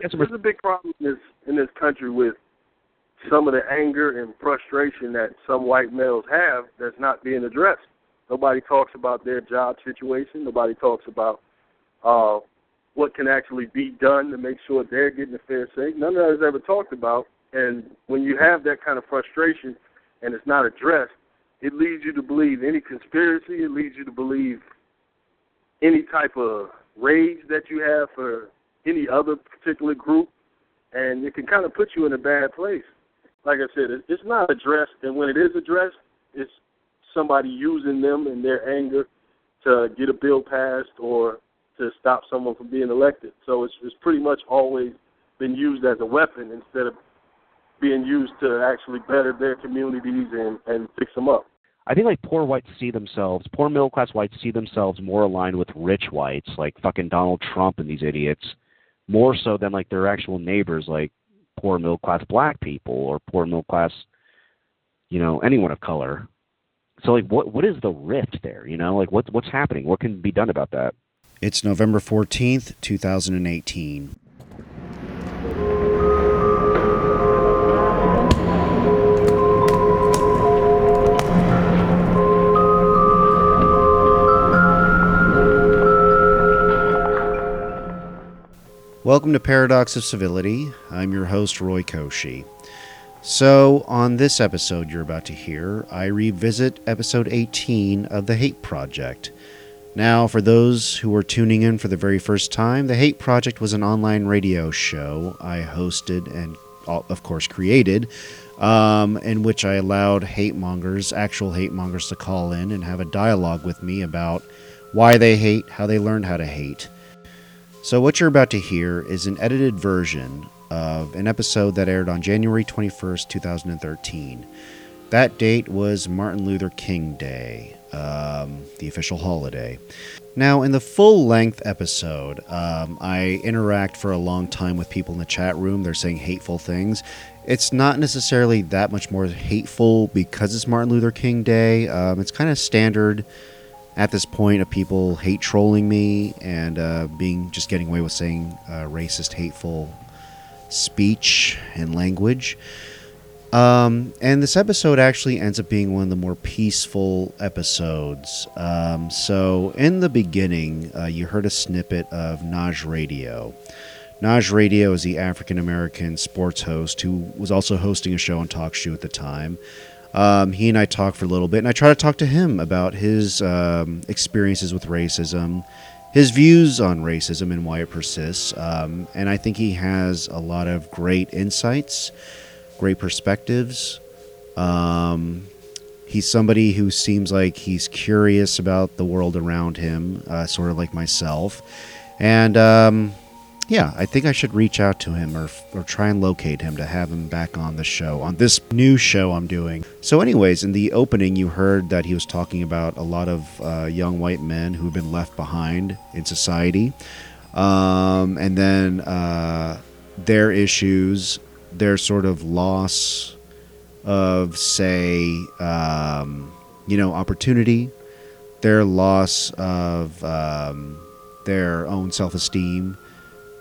there's a big problem in this in this country with some of the anger and frustration that some white males have that's not being addressed. Nobody talks about their job situation. Nobody talks about uh, what can actually be done to make sure they're getting a fair shake. None of that is ever talked about. And when you have that kind of frustration and it's not addressed, it leads you to believe any conspiracy. It leads you to believe any type of rage that you have for any other particular group, and it can kind of put you in a bad place. Like I said, it's not addressed, and when it is addressed, it's somebody using them and their anger to get a bill passed or to stop someone from being elected. So it's, it's pretty much always been used as a weapon instead of being used to actually better their communities and, and fix them up. I think like poor whites see themselves, poor middle class whites see themselves more aligned with rich whites, like fucking Donald Trump and these idiots, more so than like their actual neighbors, like poor middle class black people or poor middle class, you know, anyone of color. So like, what what is the rift there? You know, like what's what's happening? What can be done about that? It's November fourteenth, two thousand and eighteen. Welcome to Paradox of Civility. I'm your host, Roy Koshi. So, on this episode you're about to hear, I revisit episode 18 of The Hate Project. Now, for those who are tuning in for the very first time, The Hate Project was an online radio show I hosted and, of course, created, um, in which I allowed hate mongers, actual hate mongers, to call in and have a dialogue with me about why they hate, how they learned how to hate. So, what you're about to hear is an edited version of an episode that aired on January 21st, 2013. That date was Martin Luther King Day, um, the official holiday. Now, in the full length episode, um, I interact for a long time with people in the chat room. They're saying hateful things. It's not necessarily that much more hateful because it's Martin Luther King Day. Um, it's kind of standard at this point of people hate trolling me and uh, being just getting away with saying uh, racist, hateful speech and language. Um, and this episode actually ends up being one of the more peaceful episodes. Um, so, in the beginning, uh, you heard a snippet of Naj Radio. Naj Radio is the African American sports host who was also hosting a show on TalkShoe at the time. Um, he and I talk for a little bit, and I try to talk to him about his um, experiences with racism, his views on racism, and why it persists. Um, and I think he has a lot of great insights, great perspectives. Um, he's somebody who seems like he's curious about the world around him, uh, sort of like myself. And um, yeah, I think I should reach out to him or, or try and locate him to have him back on the show, on this new show I'm doing. So, anyways, in the opening, you heard that he was talking about a lot of uh, young white men who've been left behind in society. Um, and then uh, their issues, their sort of loss of, say, um, you know, opportunity, their loss of um, their own self esteem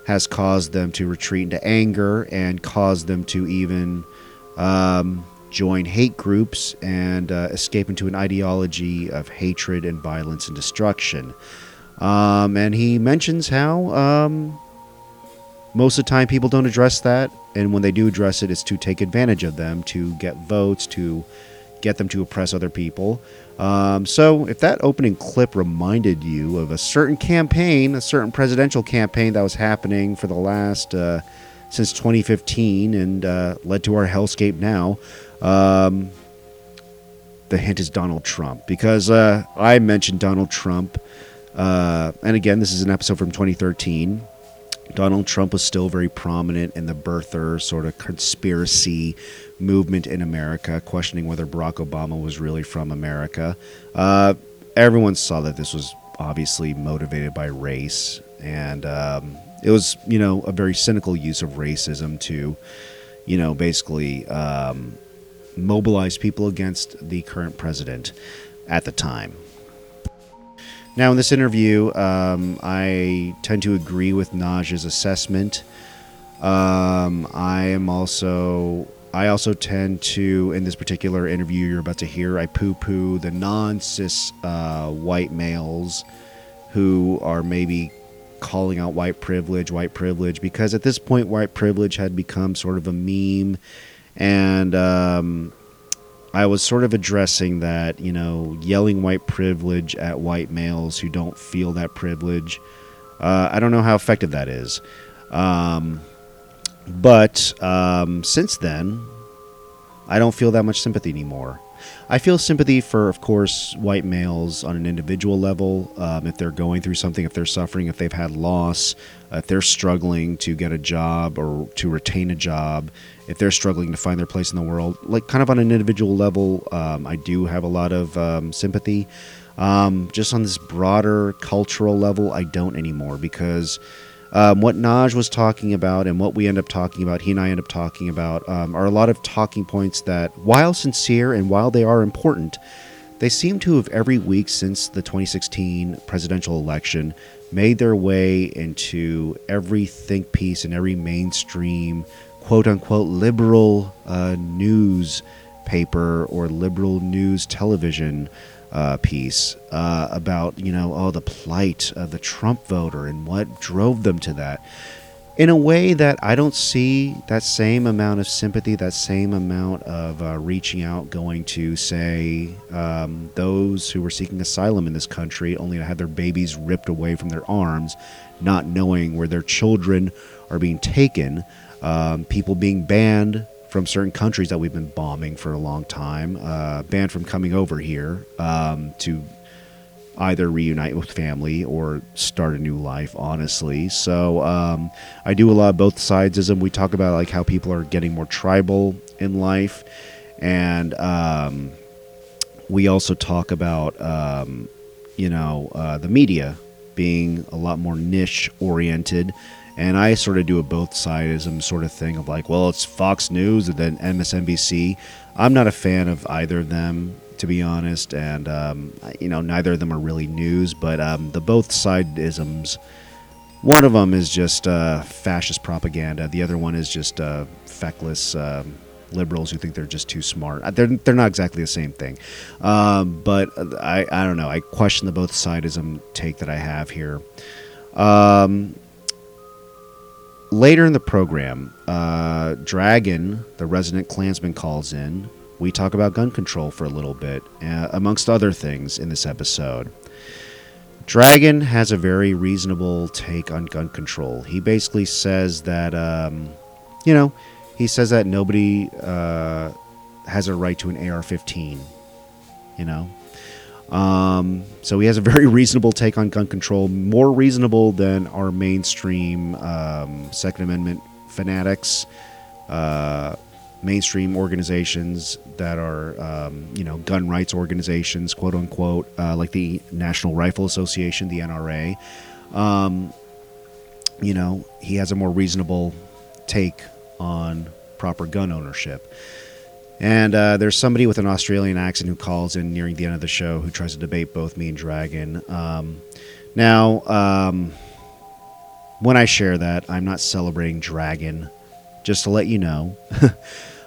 has caused them to retreat into anger and caused them to even um, join hate groups and uh, escape into an ideology of hatred and violence and destruction. Um, and he mentions how um, most of the time people don't address that, and when they do address it, it's to take advantage of them, to get votes, to get them to oppress other people. Um, so, if that opening clip reminded you of a certain campaign, a certain presidential campaign that was happening for the last uh, since 2015 and uh, led to our hellscape now, um, the hint is Donald Trump because uh, I mentioned Donald Trump, uh, and again, this is an episode from 2013. Donald Trump was still very prominent in the birther sort of conspiracy movement in America, questioning whether Barack Obama was really from America. Uh, everyone saw that this was obviously motivated by race, and um, it was, you know, a very cynical use of racism to, you know, basically um, mobilize people against the current president at the time. Now, in this interview, um, I tend to agree with Naj's assessment Um, I am also I also tend to, in this particular interview you're about to hear, I poo poo the non cis uh, white males who are maybe calling out white privilege, white privilege, because at this point, white privilege had become sort of a meme. And um, I was sort of addressing that, you know, yelling white privilege at white males who don't feel that privilege. Uh, I don't know how effective that is. Um, but um, since then, I don't feel that much sympathy anymore. I feel sympathy for, of course, white males on an individual level. Um, if they're going through something, if they're suffering, if they've had loss, if they're struggling to get a job or to retain a job, if they're struggling to find their place in the world, like kind of on an individual level, um, I do have a lot of um, sympathy. Um, just on this broader cultural level, I don't anymore because um, what Naj was talking about and what we end up talking about, he and I end up talking about, um, are a lot of talking points that, while sincere and while they are important, they seem to have every week since the 2016 presidential election made their way into every think piece and every mainstream quote unquote liberal uh, news paper or liberal news television uh, piece uh, about you know oh the plight of the Trump voter and what drove them to that. In a way that I don't see that same amount of sympathy, that same amount of uh, reaching out, going to say um, those who were seeking asylum in this country, only to have their babies ripped away from their arms, not knowing where their children are being taken, um, people being banned from certain countries that we've been bombing for a long time, uh, banned from coming over here um, to either reunite with family or start a new life honestly. So um, i do a lot of both sidesism. We talk about like how people are getting more tribal in life. And um, we also talk about um, you know uh, the media being a lot more niche oriented and I sort of do a both sidism sort of thing of like, well, it's Fox News and then MSNBC. I'm not a fan of either of them, to be honest, and um, you know, neither of them are really news. But um, the both sidisms, one of them is just uh, fascist propaganda. The other one is just uh, feckless. Um, liberals who think they're just too smart. Uh, they're they're not exactly the same thing, um, but I I don't know. I question the both sidism take that I have here. Um, later in the program, uh, Dragon, the resident Klansman, calls in. We talk about gun control for a little bit, uh, amongst other things in this episode. Dragon has a very reasonable take on gun control. He basically says that, um, you know, he says that nobody uh, has a right to an AR 15. You know, um, so he has a very reasonable take on gun control, more reasonable than our mainstream um, Second Amendment fanatics, uh, mainstream organizations that are, um, you know, gun rights organizations, quote unquote, uh, like the National Rifle Association, the NRA. Um, you know, he has a more reasonable take on proper gun ownership. And uh, there's somebody with an Australian accent who calls in nearing the end of the show who tries to debate both me and Dragon. Um, now, um, when I share that, I'm not celebrating Dragon, just to let you know. uh,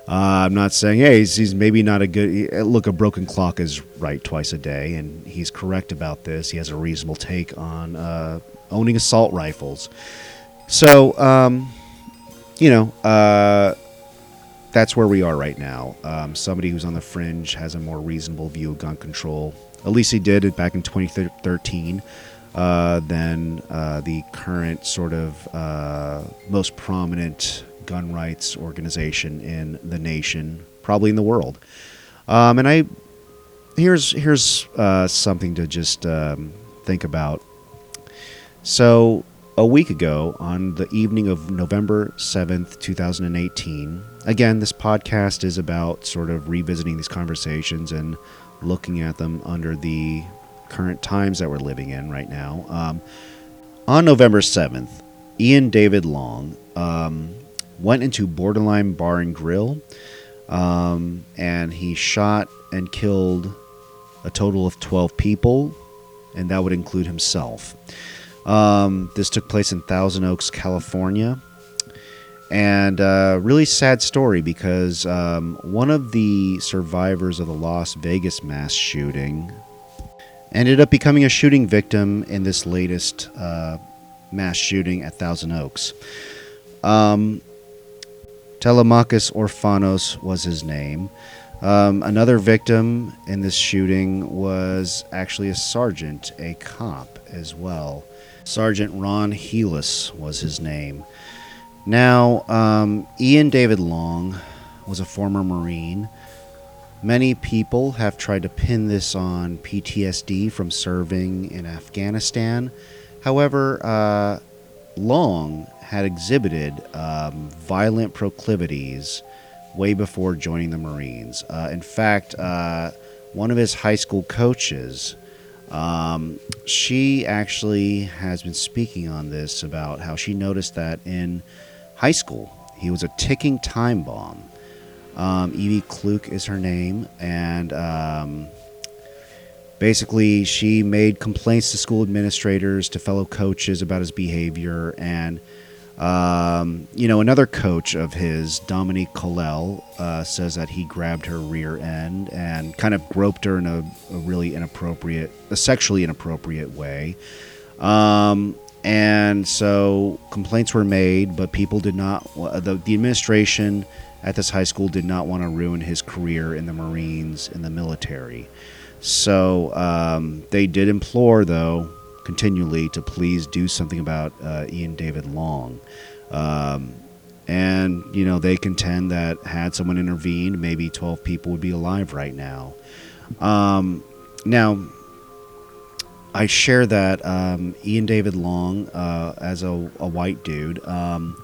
I'm not saying, hey, he's, he's, maybe not a good. Look, a broken clock is right twice a day, and he's correct about this. He has a reasonable take on uh, owning assault rifles. So, um, you know, uh, that's where we are right now. Um, somebody who's on the fringe has a more reasonable view of gun control. At least he did it back in 2013. Uh, than uh, the current sort of uh, most prominent gun rights organization in the nation, probably in the world. Um, and I here's here's uh, something to just um, think about. So a week ago, on the evening of November seventh, two thousand and eighteen, again, this podcast is about sort of revisiting these conversations and looking at them under the current times that we're living in right now. Um, on November 7th, Ian David Long um, went into Borderline Bar and Grill um, and he shot and killed a total of 12 people, and that would include himself. Um, this took place in Thousand Oaks, California. and uh, really sad story because um, one of the survivors of the Las Vegas mass shooting ended up becoming a shooting victim in this latest uh, mass shooting at Thousand Oaks. Um, Telemachus Orfanos was his name. Um, another victim in this shooting was actually a sergeant, a cop as well. Sergeant Ron Helus was his name. Now, um, Ian David Long was a former Marine. Many people have tried to pin this on PTSD from serving in Afghanistan. However, uh, Long had exhibited um, violent proclivities way before joining the Marines. Uh, in fact, uh, one of his high school coaches, um, she actually has been speaking on this about how she noticed that in high school he was a ticking time bomb. Um, Evie Kluk is her name, and um, basically she made complaints to school administrators, to fellow coaches about his behavior, and um, you know, another coach of his, Dominique Colell, uh, says that he grabbed her rear end and kind of groped her in a, a really inappropriate, a sexually inappropriate way. Um, and so complaints were made, but people did not, the, the administration at this high school did not want to ruin his career in the Marines, in the military. So um, they did implore, though, continually to please do something about uh, Ian David Long. Um, and, you know, they contend that had someone intervened, maybe 12 people would be alive right now. Um, now, I share that um, Ian David Long, uh, as a, a, white dude, um,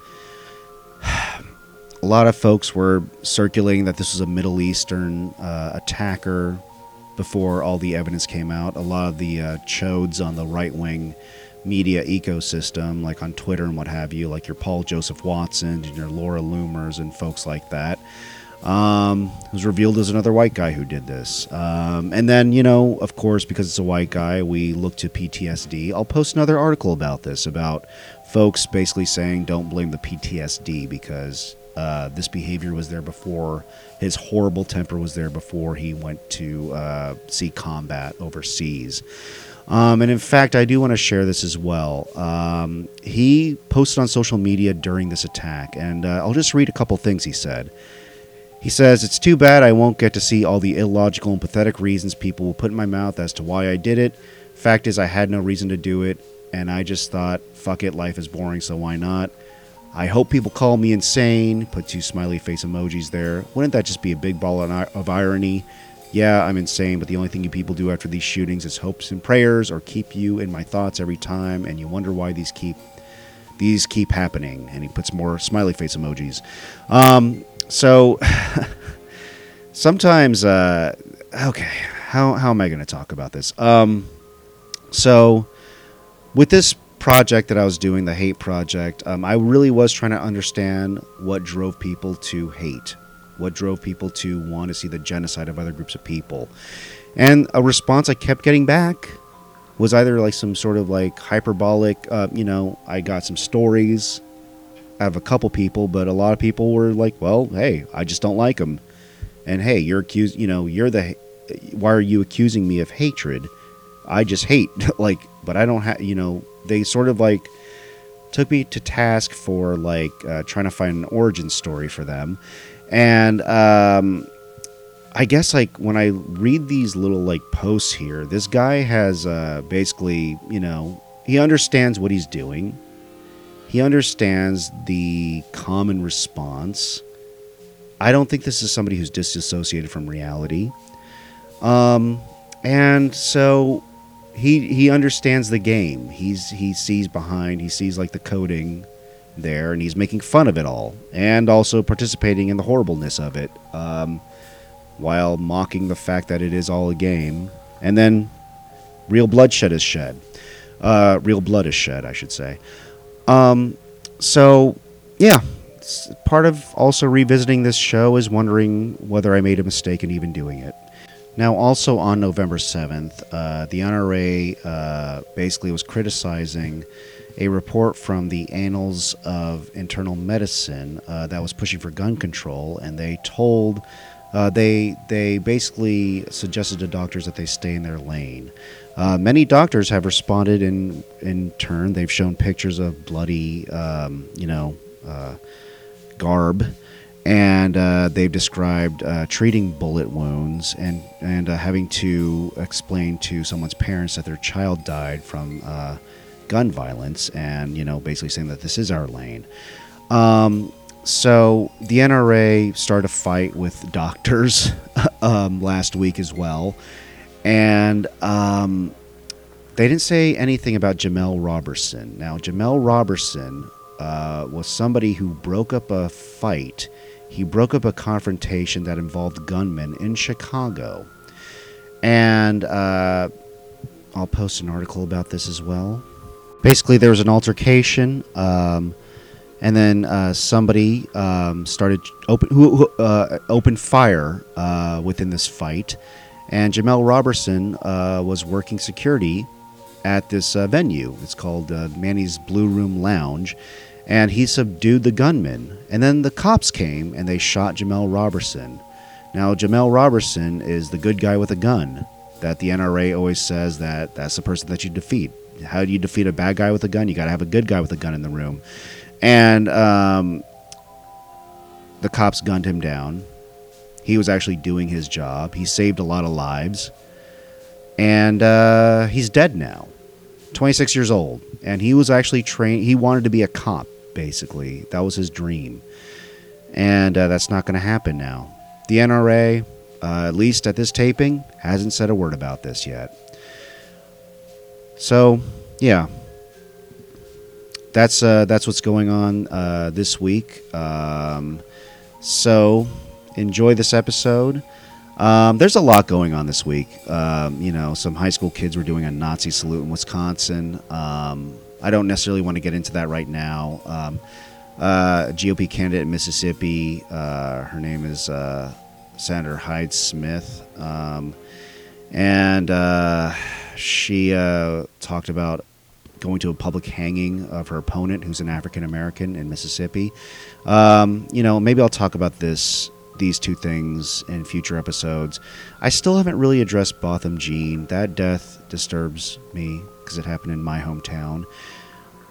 a lot of folks were circulating that this was a Middle Eastern uh, attacker before all the evidence came out. A lot of the uh, chodes on the right wing media ecosystem, like on Twitter and what have you, like your Paul Joseph Watson and your Laura Loomers and folks like that, um, was revealed as another white guy who did this. Um, and then, you know, of course, because it's a white guy, we look to PTSD. I'll post another article about this, about folks basically saying don't blame the PTSD because uh, this behavior was there before. His horrible temper was there before he went to uh, see combat overseas. Um, and in fact, I do want to share this as well. Um, he posted on social media during this attack, and uh, I'll just read a couple things he said. He says, It's too bad I won't get to see all the illogical and pathetic reasons people will put in my mouth as to why I did it. Fact is, I had no reason to do it, and I just thought, fuck it, life is boring, so why not? I hope people call me insane. Put two smiley face emojis there. Wouldn't that just be a big ball of irony? Yeah, I'm insane, but the only thing you people do after these shootings is hopes and prayers or keep you in my thoughts every time, and you wonder why these keep these keep happening. And he puts more smiley face emojis. Um, so sometimes, uh, okay, how how am I going to talk about this? Um, so with this project that I was doing, the hate project, um, I really was trying to understand what drove people to hate, what drove people to want to see the genocide of other groups of people. And a response I kept getting back was either like some sort of like hyperbolic, uh, you know, I got some stories of a couple people, but a lot of people were like, well, hey, I just don't like them. And hey, you're accused, you know, you're the, why are you accusing me of hatred? I just hate, like, but I don't have, you know, they sort of like took me to task for like uh, trying to find an origin story for them, and um, I guess like when I read these little like posts here, this guy has uh, basically you know he understands what he's doing. He understands the common response. I don't think this is somebody who's disassociated from reality. Um, and so he he understands the game. He's he sees behind. He sees like the coding there, and he's making fun of it all, and also participating in the horribleness of it, um, while mocking the fact that it is all a game. And then, real bloodshed is shed. Uh, real blood is shed, I should say. Um, so, yeah, part of also revisiting this show is wondering whether I made a mistake in even doing it. Now, also on November 7th, uh, the NRA uh, basically was criticizing a report from the Annals of Internal Medicine uh, that was pushing for gun control, and they told uh, they they basically suggested to doctors that they stay in their lane. Uh, many doctors have responded in in turn. They've shown pictures of bloody, um, you know, uh, garb, and uh, they've described uh, treating bullet wounds and and uh, having to explain to someone's parents that their child died from uh, gun violence, and you know, basically saying that this is our lane. Um, so the NRA started a fight with doctors um, last week as well and um, they didn't say anything about Jemel Roberson. Now, Jemel Roberson uh, was somebody who broke up a fight. He broke up a confrontation that involved gunmen in Chicago. And uh, I'll post an article about this as well. Basically, there was an altercation, um, and then uh, somebody um, started open who, who uh, opened fire uh, within this fight and Jemel Roberson uh, was working security at this uh, venue. It's called Manny's Blue Room Lounge. And he subdued the gunman. And then the cops came and they shot Jemel Roberson. Now, Jemel Roberson is the good guy with a gun that the NRA always says that that's the person that you defeat. How do you defeat a bad guy with a gun? You got to have a good guy with a gun in the room. And um, the cops gunned him down he was actually doing his job. He saved a lot of lives. And uh, he's dead now. 26 years old. And he was actually trained, he wanted to be a cop, basically. That was his dream. And uh, that's not going to happen now. The NRA, uh, at least at this taping, hasn't said a word about this yet. So, yeah. That's uh, that's what's going on uh, this week. Um, so enjoy this episode. Um, there's a lot going on this week. Um, you know, some high school kids were doing a Nazi salute in Wisconsin. Um, I don't necessarily want to get into that right now. Um, uh, GOP candidate in Mississippi, uh, her name is uh, Senator Hyde Smith. Um, and uh, she uh, talked about going to a public hanging of her opponent, who's an African American in Mississippi. Um, you know, maybe I'll talk about this these two things in future episodes. I still haven't really addressed Botham Jean. That death disturbs me because it happened in my hometown.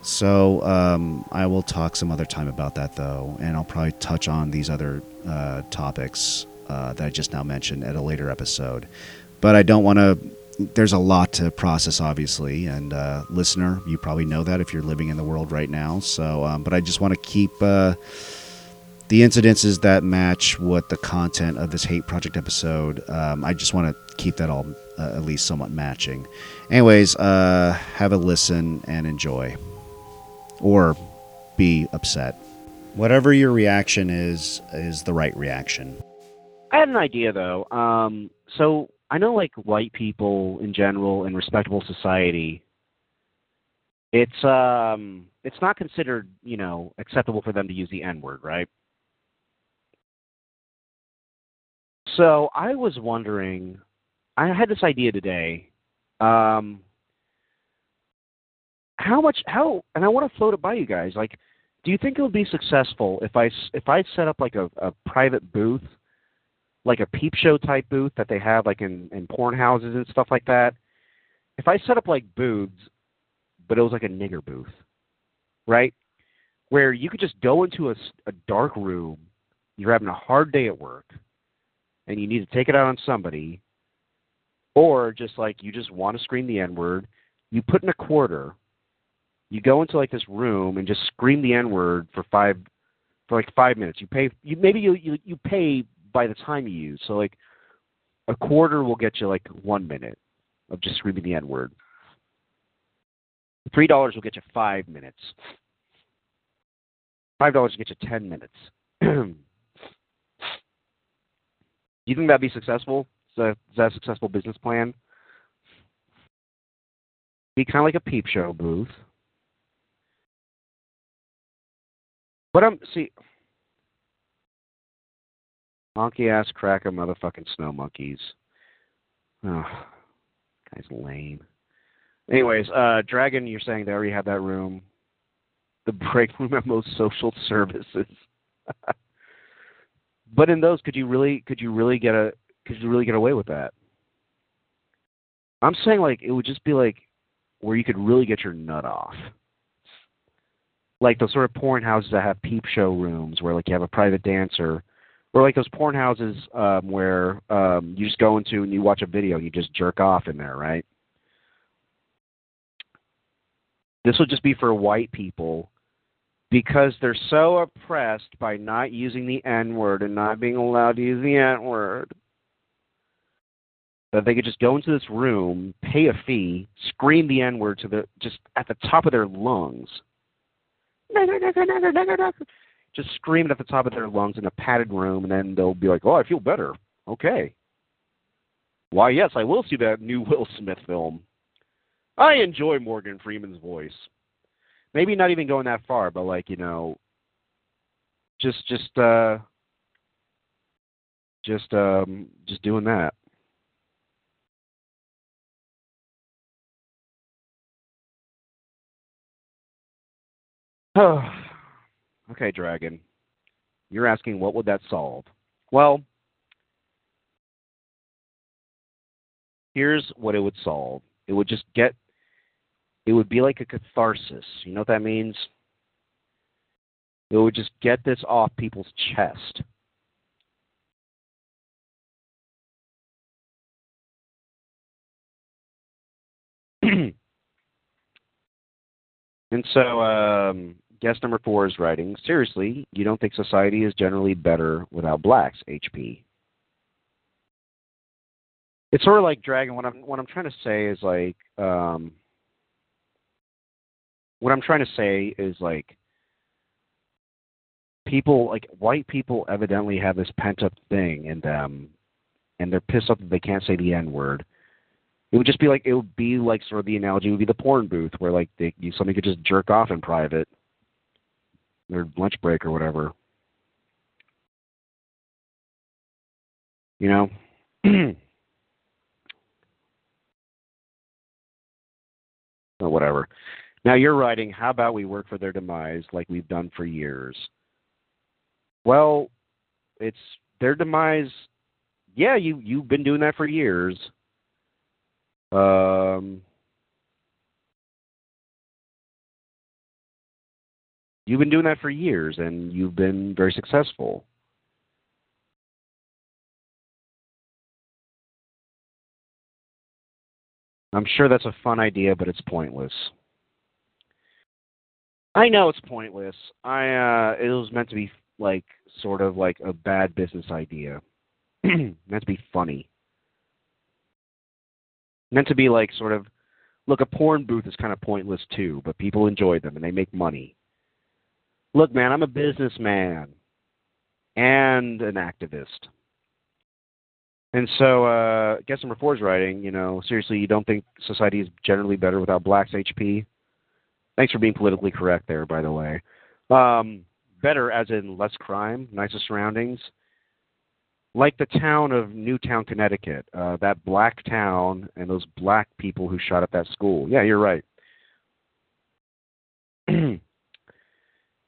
So um, I will talk some other time about that, though, and I'll probably touch on these other uh, topics uh, that I just now mentioned at a later episode. But I don't want to. There's a lot to process, obviously, and uh, listener, you probably know that if you're living in the world right now. So, um, but I just want to keep uh, the incidences that match what the content of this hate project episode um, i just want to keep that all uh, at least somewhat matching. Anyways uh, have a listen and enjoy. Or be upset. Whatever your reaction is is the right reaction. I had an idea though. Um, so i know like white people in general in respectable society it's um it's not considered you know acceptable for them to use the n word right? So I was wondering, I had this idea today. Um, how much? How? And I want to float it by you guys. Like, do you think it would be successful if I if I set up like a, a private booth, like a peep show type booth that they have like in in porn houses and stuff like that? If I set up like booths, but it was like a nigger booth, right? Where you could just go into a, a dark room, you're having a hard day at work, and you need to take it out on somebody, or just like you just want to scream the N word, you put in a quarter, you go into like this room and just scream the N word for five for like five minutes. You pay you maybe you you, you pay by the time you use. So like a quarter will get you like one minute of just screaming the N word. Three dollars will get you five minutes. Five dollars will get you ten minutes. Do you think that'd be successful? Is that, is that a successful business plan? Be kind of like a peep show booth. But I'm see, monkey ass cracker motherfucking snow monkeys. Oh, guy's lame. Anyways, uh, Dragon, you're saying they already have that room. the break room at most social services. but in those, could you really could you really get a could you really get away with that? I'm saying like it would just be like where you could really get your nut off. Like those sort of porn houses that have peep show rooms where like you have a private dancer or like those porn houses um where um you just go into and you watch a video and you just jerk off in there, right? This would just be for white people because they're so oppressed by not using the N word and not being allowed to use the N word that they could just go into this room, pay a fee, scream the N word to the just at the top of their lungs. Just scream it at the top of their lungs in a padded room, and then they'll be like, "Oh, I feel better." Okay. Why, yes, I will see that new Will Smith film. I enjoy Morgan Freeman's voice. Maybe not even going that far, but like you know, just just uh, just um, just doing that. okay, Dragon. You're asking what would that solve? Well, here's what it would solve. It would just get it would be like a catharsis. You know what that means? It would just get this off people's chest. and so um, Guest number four is writing, seriously, you don't think society is generally better without blacks, HP? It's sort of like Dragon. What I'm what I'm trying to say is like um, what I'm trying to say is like people like white people evidently have this pent up thing in them and they're pissed off that they can't say the N word. It would just be like it would be like sort of the analogy would be the porn booth where like they you, somebody could just jerk off in private their lunch break or whatever. You know? or whatever. Now you're writing, how about we work for their demise like we've done for years? Well, it's their demise. Yeah, you you've been doing that for years. Um, You've been doing that for years and you've been very successful. I'm sure that's a fun idea, but it's pointless. I know it's pointless. I uh it was meant to be like sort of like a bad business idea. meant to be funny. Meant to be like sort of look, a porn booth is kind of pointless too, but people enjoy them and they make money. Look, man, I'm a businessman and an activist. And so, uh, guest number four is writing, you know, seriously, you don't think society is generally better without blacks HP? Thanks for being politically correct there, by the way. Um, better as in less crime, nicer surroundings. Like the town of Newtown, Connecticut, uh, that black town and those black people who shot up that school. Yeah, you're right.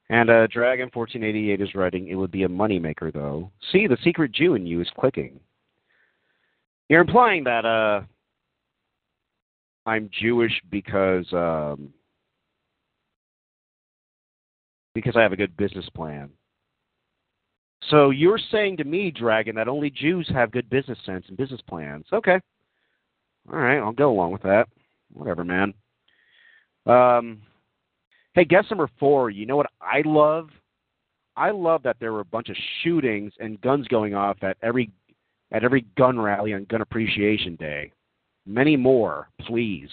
And uh, Dragon 1488 is writing, it would be a moneymaker, though. See, the secret Jew in you is clicking. You're implying that uh, I'm Jewish because um, because I have a good business plan. So you're saying to me, Dragon, that only Jews have good business sense and business plans. Okay. All right, I'll go along with that. Whatever, man. Um, Hey, guess number four. You know what I love? I love that there were a bunch of shootings and guns going off at every at every gun rally on Gun Appreciation Day. Many more, please.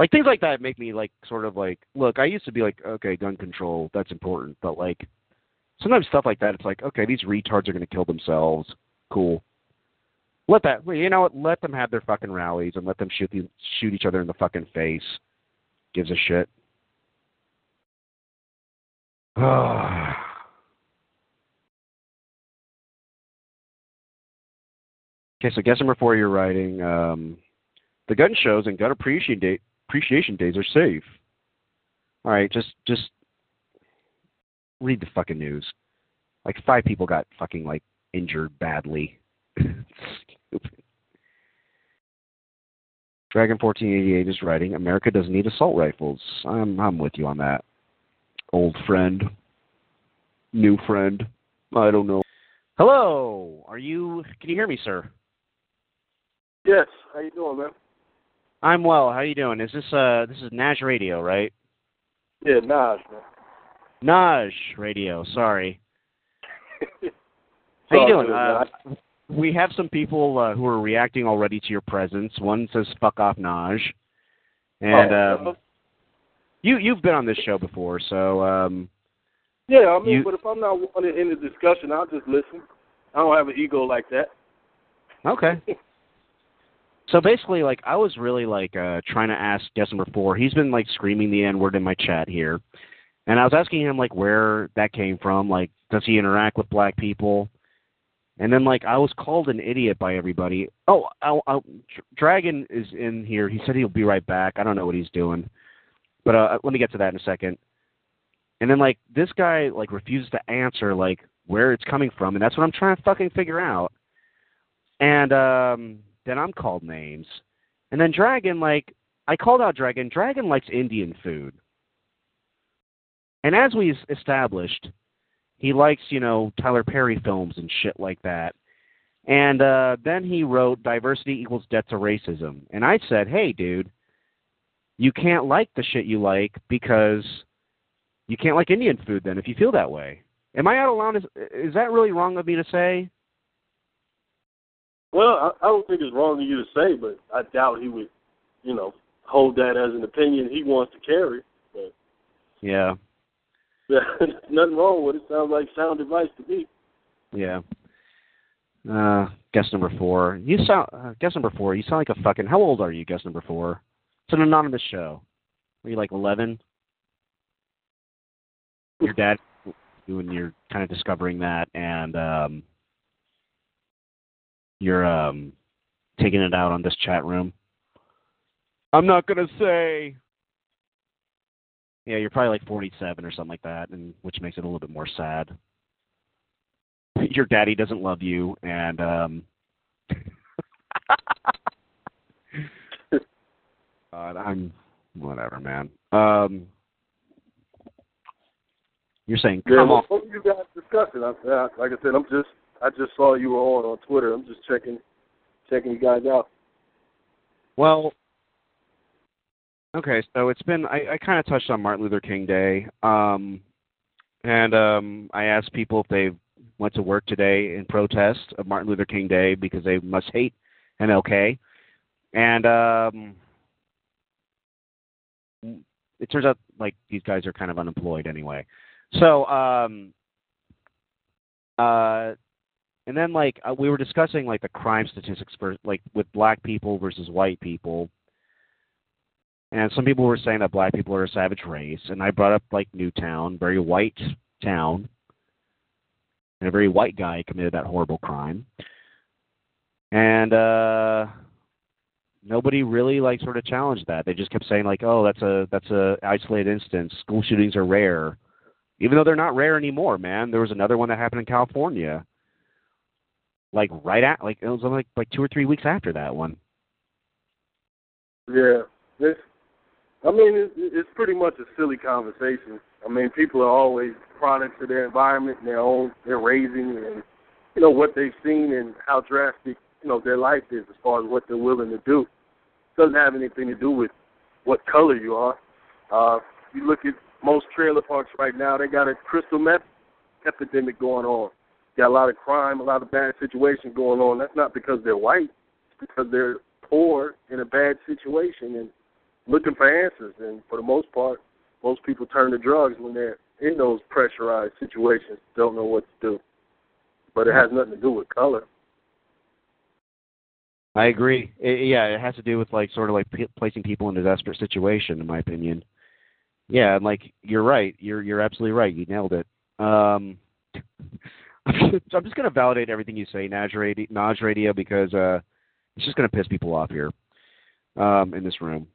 Like things like that make me like sort of like look. I used to be like, okay, gun control, that's important, but like sometimes stuff like that, it's like, okay, these retards are going to kill themselves. Cool. Let that, you know what? Let them have their fucking rallies and let them shoot the, shoot each other in the fucking face gives a shit. okay, so guess number four you're writing. Um, the gun shows and gun appreciation, day, appreciation days are safe. All right, just just read the fucking news. Like five people got fucking like injured badly. Stupid. Dragon fourteen eighty eight is writing, America doesn't need assault rifles. I'm I'm with you on that. Old friend. New friend. I don't know. Hello. Are you can you hear me, sir? Yes. How you doing, man? I'm well. How you doing? Is this uh this is Nash Radio, right? Yeah, Naj, man. Naj Radio, sorry. How you doing? Uh, we have some people uh, who are reacting already to your presence. One says "fuck off, Naj," and Oh, um, you you've been on this show before, so um, yeah, I mean, you- but if I'm not wanted in the discussion, I'll just listen. I don't have an ego like that. okay. So basically, like I was really like uh trying to ask guest number four. He's been like screaming the N word in my chat here, and I was asking him like where that came from. Like, does he interact with black people? And then like I was called an idiot by everybody. Oh, I, I, Dragon is in here. He said he'll be right back. I don't know what he's doing, but uh, let me get to that in a second. And then like this guy like refuses to answer like where it's coming from, and that's what I'm trying to fucking figure out. And um then I'm called names. And then Dragon, like, I called out Dragon. Dragon likes Indian food. And as we established, he likes, you know, Tyler Perry films and shit like that. And uh, then he wrote Diversity Equals Debt to Racism. And I said, hey, dude, you can't like the shit you like because you can't like Indian food then if you feel that way. Am I out of line? Is, is that really wrong of me to say? Well, I, I don't think it's wrong of you to say, but I doubt he would, you know, hold that as an opinion he wants to carry. But Yeah. There's nothing wrong with it. Sounds like sound advice to me. Yeah. Uh, guest number four. You sound uh, guest number four. You sound like a fucking. How old are you, guest number four? It's an anonymous show. Are you like eleven? Your dad, you and you're kind of discovering that, and um, you're um, taking it out on this chat room. I'm not gonna say. Yeah, you're probably like 47 or something like that, and which makes it a little bit more sad your daddy doesn't love you and um God, I'm whatever, man. Um You're saying Yeah, come well, on. you guys discussing? I, I, like I said, I'm just I just saw you were on on Twitter. I'm just checking checking you guys out. Well, okay, so it's been I, I kind of touched on Martin Luther King Day, um, and um, I asked people if they went to work today in protest of Martin Luther King Day because they must hate MLK, and um, it turns out like these guys are kind of unemployed anyway. So, um, uh, and then like uh, we were discussing like the crime statistics for like with black people versus white people. And some people were saying that black people are a savage race, and I brought up like Newtown, very white town, and a very white guy committed that horrible crime. And uh nobody really like sort of challenged that. They just kept saying like, "Oh, that's a that's a isolated instance. School shootings are rare." Even though they're not rare anymore, man. There was another one that happened in California. Like right at like it was like like 2 or 3 weeks after that one. Yeah, this. I mean, it's, it's pretty much a silly conversation. I mean, people are always products of their environment, and their own, their raising, and you know what they've seen and how drastic you know their life is as far as what they're willing to do. doesn't have anything to do with what color you are. Uh, you look at most trailer parks right now; they got a crystal meth epidemic going on. Got a lot of crime, a lot of bad situations going on. That's not because they're white; it's because they're poor in a bad situation and looking for answers. And for the most part, most people turn to drugs when they're in those pressurized situations, don't know what to do. But it has nothing to do with color. I agree. It, yeah, it has to do with like sort of like p- placing people in a desperate situation, in my opinion. Yeah, and like you're right. You're you're absolutely right. You nailed it. Um, so I'm just going to validate everything you say, Naj Radio, Naj Radio, because uh, it's just going to piss people off here um, in this room.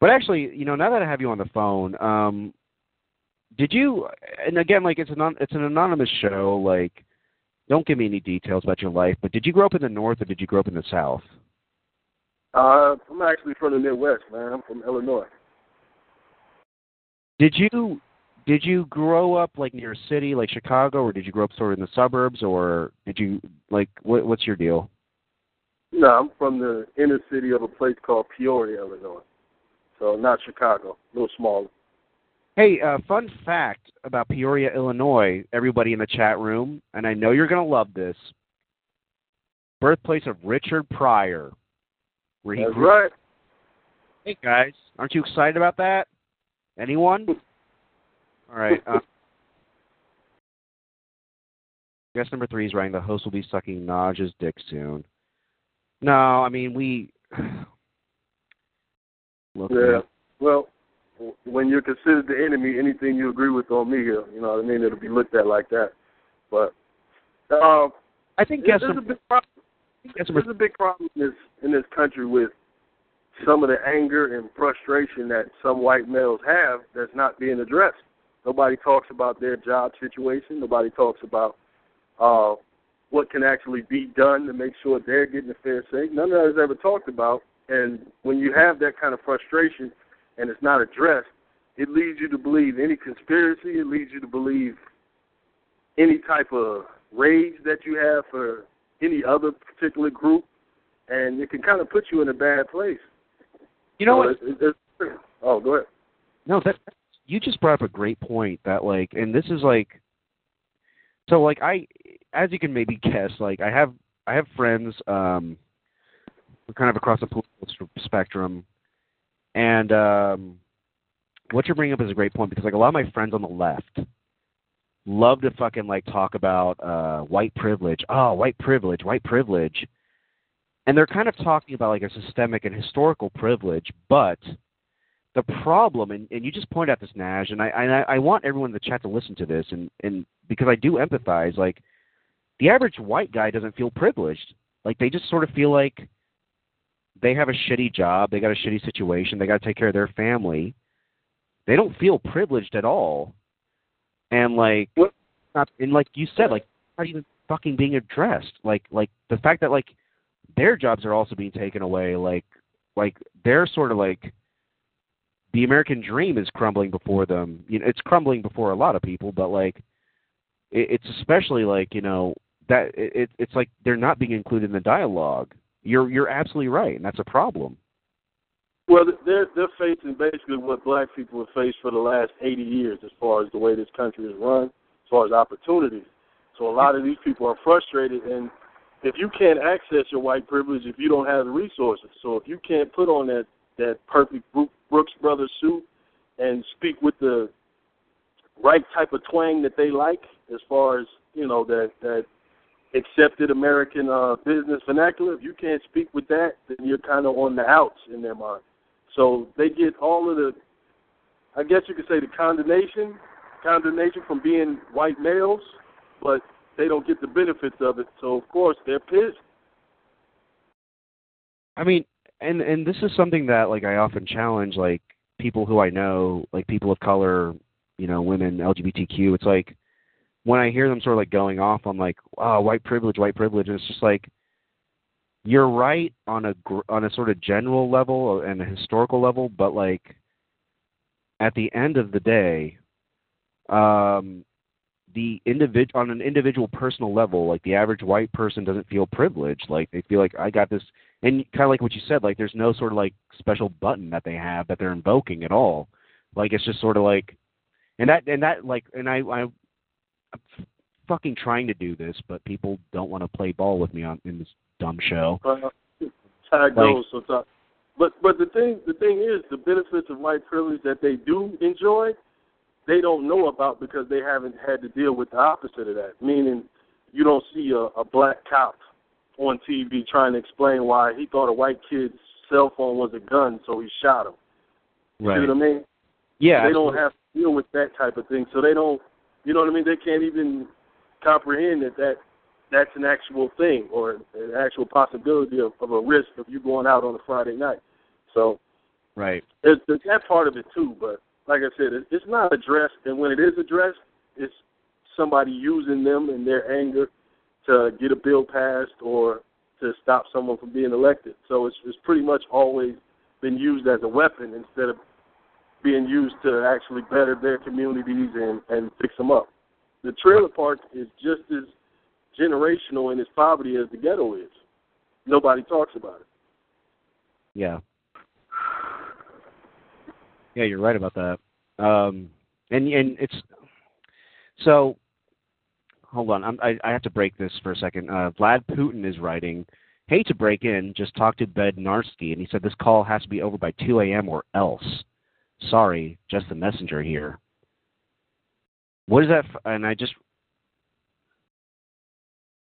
But actually, you know, now that I have you on the phone, um, did you? And again, like it's an it's an anonymous show. Like, don't give me any details about your life. But did you grow up in the north or did you grow up in the south? Uh, I'm actually from the Midwest, man. I'm from Illinois. Did you did you grow up like near a city like Chicago, or did you grow up sort of in the suburbs, or did you like what, what's your deal? No, I'm from the inner city of a place called Peoria, Illinois. So not Chicago, a little smaller. Hey, uh, fun fact about Peoria, Illinois, everybody in the chat room, and I know you're going to love this. Birthplace of Richard Pryor. Where he That's grew right. Hey, guys. Aren't you excited about that? Anyone? All right. Uh, guess number three is writing the host will be sucking Naj's dick soon. No, I mean, we. Look, Yeah. man, Well, when you're considered the enemy, anything you agree with on me, uh, you know what I mean, it'll be looked at like that. But uh, I think there's a big problem. There's a big problem in this in this country with some of the anger and frustration that some white males have that's not being addressed. Nobody talks about their job situation. Nobody talks about uh, what can actually be done to make sure they're getting a fair shake. None of that is ever talked about. And when you have that kind of frustration and it's not addressed, it leads you to believe any conspiracy. It leads you to believe any type of rage that you have for any other particular group, and it can kind of put you in a bad place. you know So what? it- it- it's- oh, go ahead. No, that you just brought up a great point. That like, and this is like, so like I, as you can maybe guess, like I have I have friends, um, kind of across the political spectrum, and um, what you're bringing up is a great point because like a lot of my friends on the left love to fucking like talk about uh white privilege. Oh, white privilege, white privilege. And they're kind of talking about like a systemic and historical privilege, but the problem, and, and you just point out this, Nash, and I, I I want everyone in the chat to listen to this, and and because I do empathize, like the average white guy doesn't feel privileged. Like they just sort of feel like they have a shitty job, they got a shitty situation, they got to take care of their family. They don't feel privileged at all, and like, What? not and like you said, like not even fucking being addressed. Like like the fact that like their jobs are also being taken away, like like they're sort of like the American dream is crumbling before them. You know, it's crumbling before a lot of people, but like it, it's especially like you know that it, it it's like they're not being included in the dialogue. You're you're absolutely right, and that's a problem. Well, they're they're facing basically what black people have faced for the last 80 years, as far as the way this country is run, as far as opportunities. So a lot of these people are frustrated, and if you can't access your white privilege, if you don't have the resources, so if you can't put on that that perfect Brooks Brothers suit and speak with the right type of twang that they like, as far as you know that that accepted American uh, business vernacular. If you can't speak with that, then you're kind of on the outs in their mind. So they get all of the, I guess you could say the condemnation, condemnation from being white males, but they don't get the benefits of it. So of course they're pissed. I mean, and and this is something that like I often challenge like people who I know, like people of color, you know, women, LGBTQ. It's like when I hear them sort of like going off on like, oh, white privilege, white privilege, and it's just like you're right on a on a sort of general level and a historical level, but like at the end of the day, um, the individ on an individual personal level, like the average white person doesn't feel privileged. Like they feel like I got this, and kind of like what you said, like there's no sort of like special button that they have that they're invoking at all. Like it's just sort of like, and that and that like, and I I I'm f- fucking trying to do this, but people don't want to play ball with me on in this dumb show. That's how it Like- goes sometimes. But but the thing the thing is the benefits of white privilege that they do enjoy, they don't know about because they haven't had to deal with the opposite of that. Meaning, you don't see a, a black cop on TV trying to explain why he thought a white kid's cell phone was a gun, so he shot him. You right. See what I mean? Yeah. they don't have to deal with that type of thing, so they don't. You know what I mean? They can't even comprehend that that that's an actual thing or an actual possibility of, of a risk of you going out on a Friday night. So Right. there's, there's that part of it too. But like I said, it, it's not addressed, and when it is addressed, it's somebody using them in their anger to get a bill passed or to stop someone from being elected. So it's it's pretty much always been used as a weapon instead of being used to actually better their communities and and fix them up. The trailer park is just as generational in its poverty as the ghetto is. Nobody talks about it. Yeah. Yeah, you're right about that. Um, and and it's so. Hold on, I'm, I I have to break this for a second. Uh, Vlad Putin is writing. Hate to break in, just talked to Bednarski, and he said this call has to be over by 2 a.m. or else. Sorry, just the messenger here. What is that? F- and I just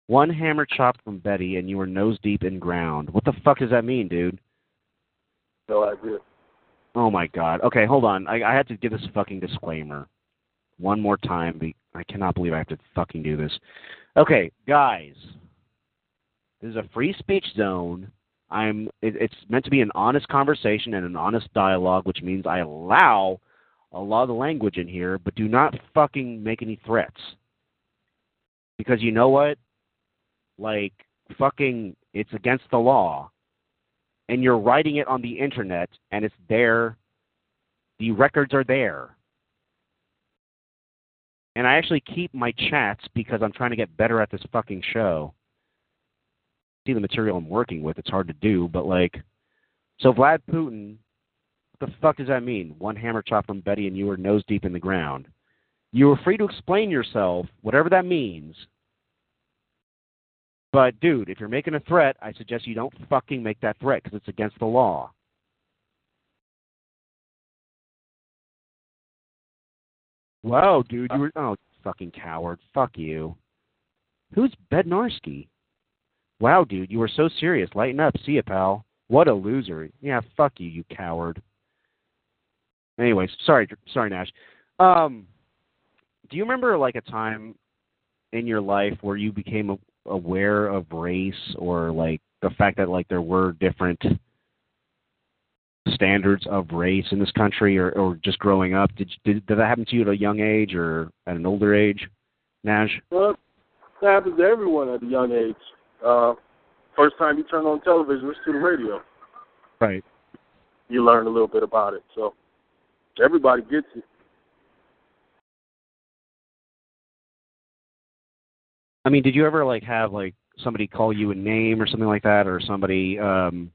one hammer chopped from Betty, and you were nose deep in ground. What the fuck does that mean, dude? No idea. Oh my god. Okay, hold on. I, I had to give this fucking disclaimer one more time. I cannot believe I have to fucking do this. Okay, guys. This is a free speech zone. I'm. It, it's meant to be an honest conversation and an honest dialogue, which means I allow a lot of the language in here, but do not fucking make any threats. Because you know what? Like fucking, it's against the law and you're writing it on the internet and it's there the records are there and i actually keep my chats because i'm trying to get better at this fucking show see the material i'm working with it's hard to do but like so vlad putin what the fuck does that mean one hammer chop from betty and you were nose deep in the ground you were free to explain yourself whatever that means but, dude, if you're making a threat, I suggest you don't fucking make that threat because it's against the law. Wow, dude, you were oh fucking coward. Fuck you. Who's Bednarski? Wow, dude, you were so serious. Lighten up. See ya, pal. What a loser. Yeah, fuck you, you coward. Anyways, sorry, sorry, Nash. Um, do you remember like a time in your life where you became aware of race or like the fact that like there were different standards of race in this country or, or just growing up did, did did that happen to you at a young age or at an older age nash well it happens to everyone at a young age uh first time you turn on television listen to the radio right you learn a little bit about it so everybody gets it I mean, did you ever like have like somebody call you a name or something like that, or somebody um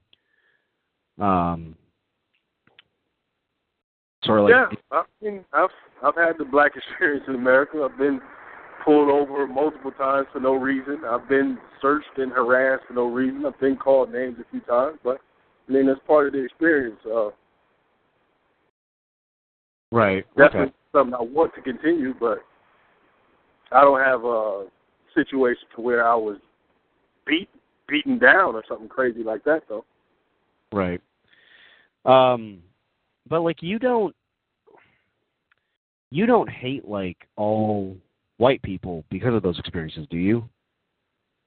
um sort of like yeah? I mean, I've I've had the black experience in America. I've been pulled over multiple times for no reason. I've been searched and harassed for no reason. I've been called names a few times, but I mean that's part of the experience. Uh, right. Definitely okay. something I want to continue, but I don't have a situation to where I was beat beaten down or something crazy like that though. Right. Um but like you don't you don't hate like all white people because of those experiences, do you?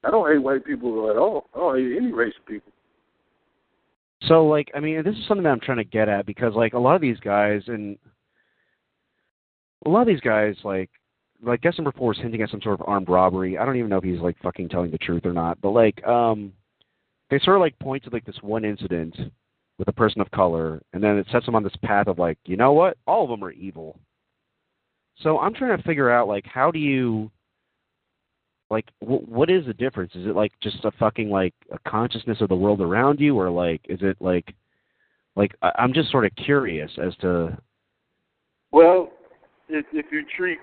I don't hate white people at all. I don't hate any race of people. So like I mean this is something that I'm trying to get at because like a lot of these guys and a lot of these guys like like guess number four is hinting at some sort of armed robbery. I don't even know if he's like fucking telling the truth or not. But like, um, they sort of like point to like this one incident with a person of color, and then it sets them on this path of like, you know what? All of them are evil. So I'm trying to figure out like how do you like w- what is the difference? Is it like just a fucking like a consciousness of the world around you, or like is it like like I- I'm just sort of curious as to. Well, if if you treat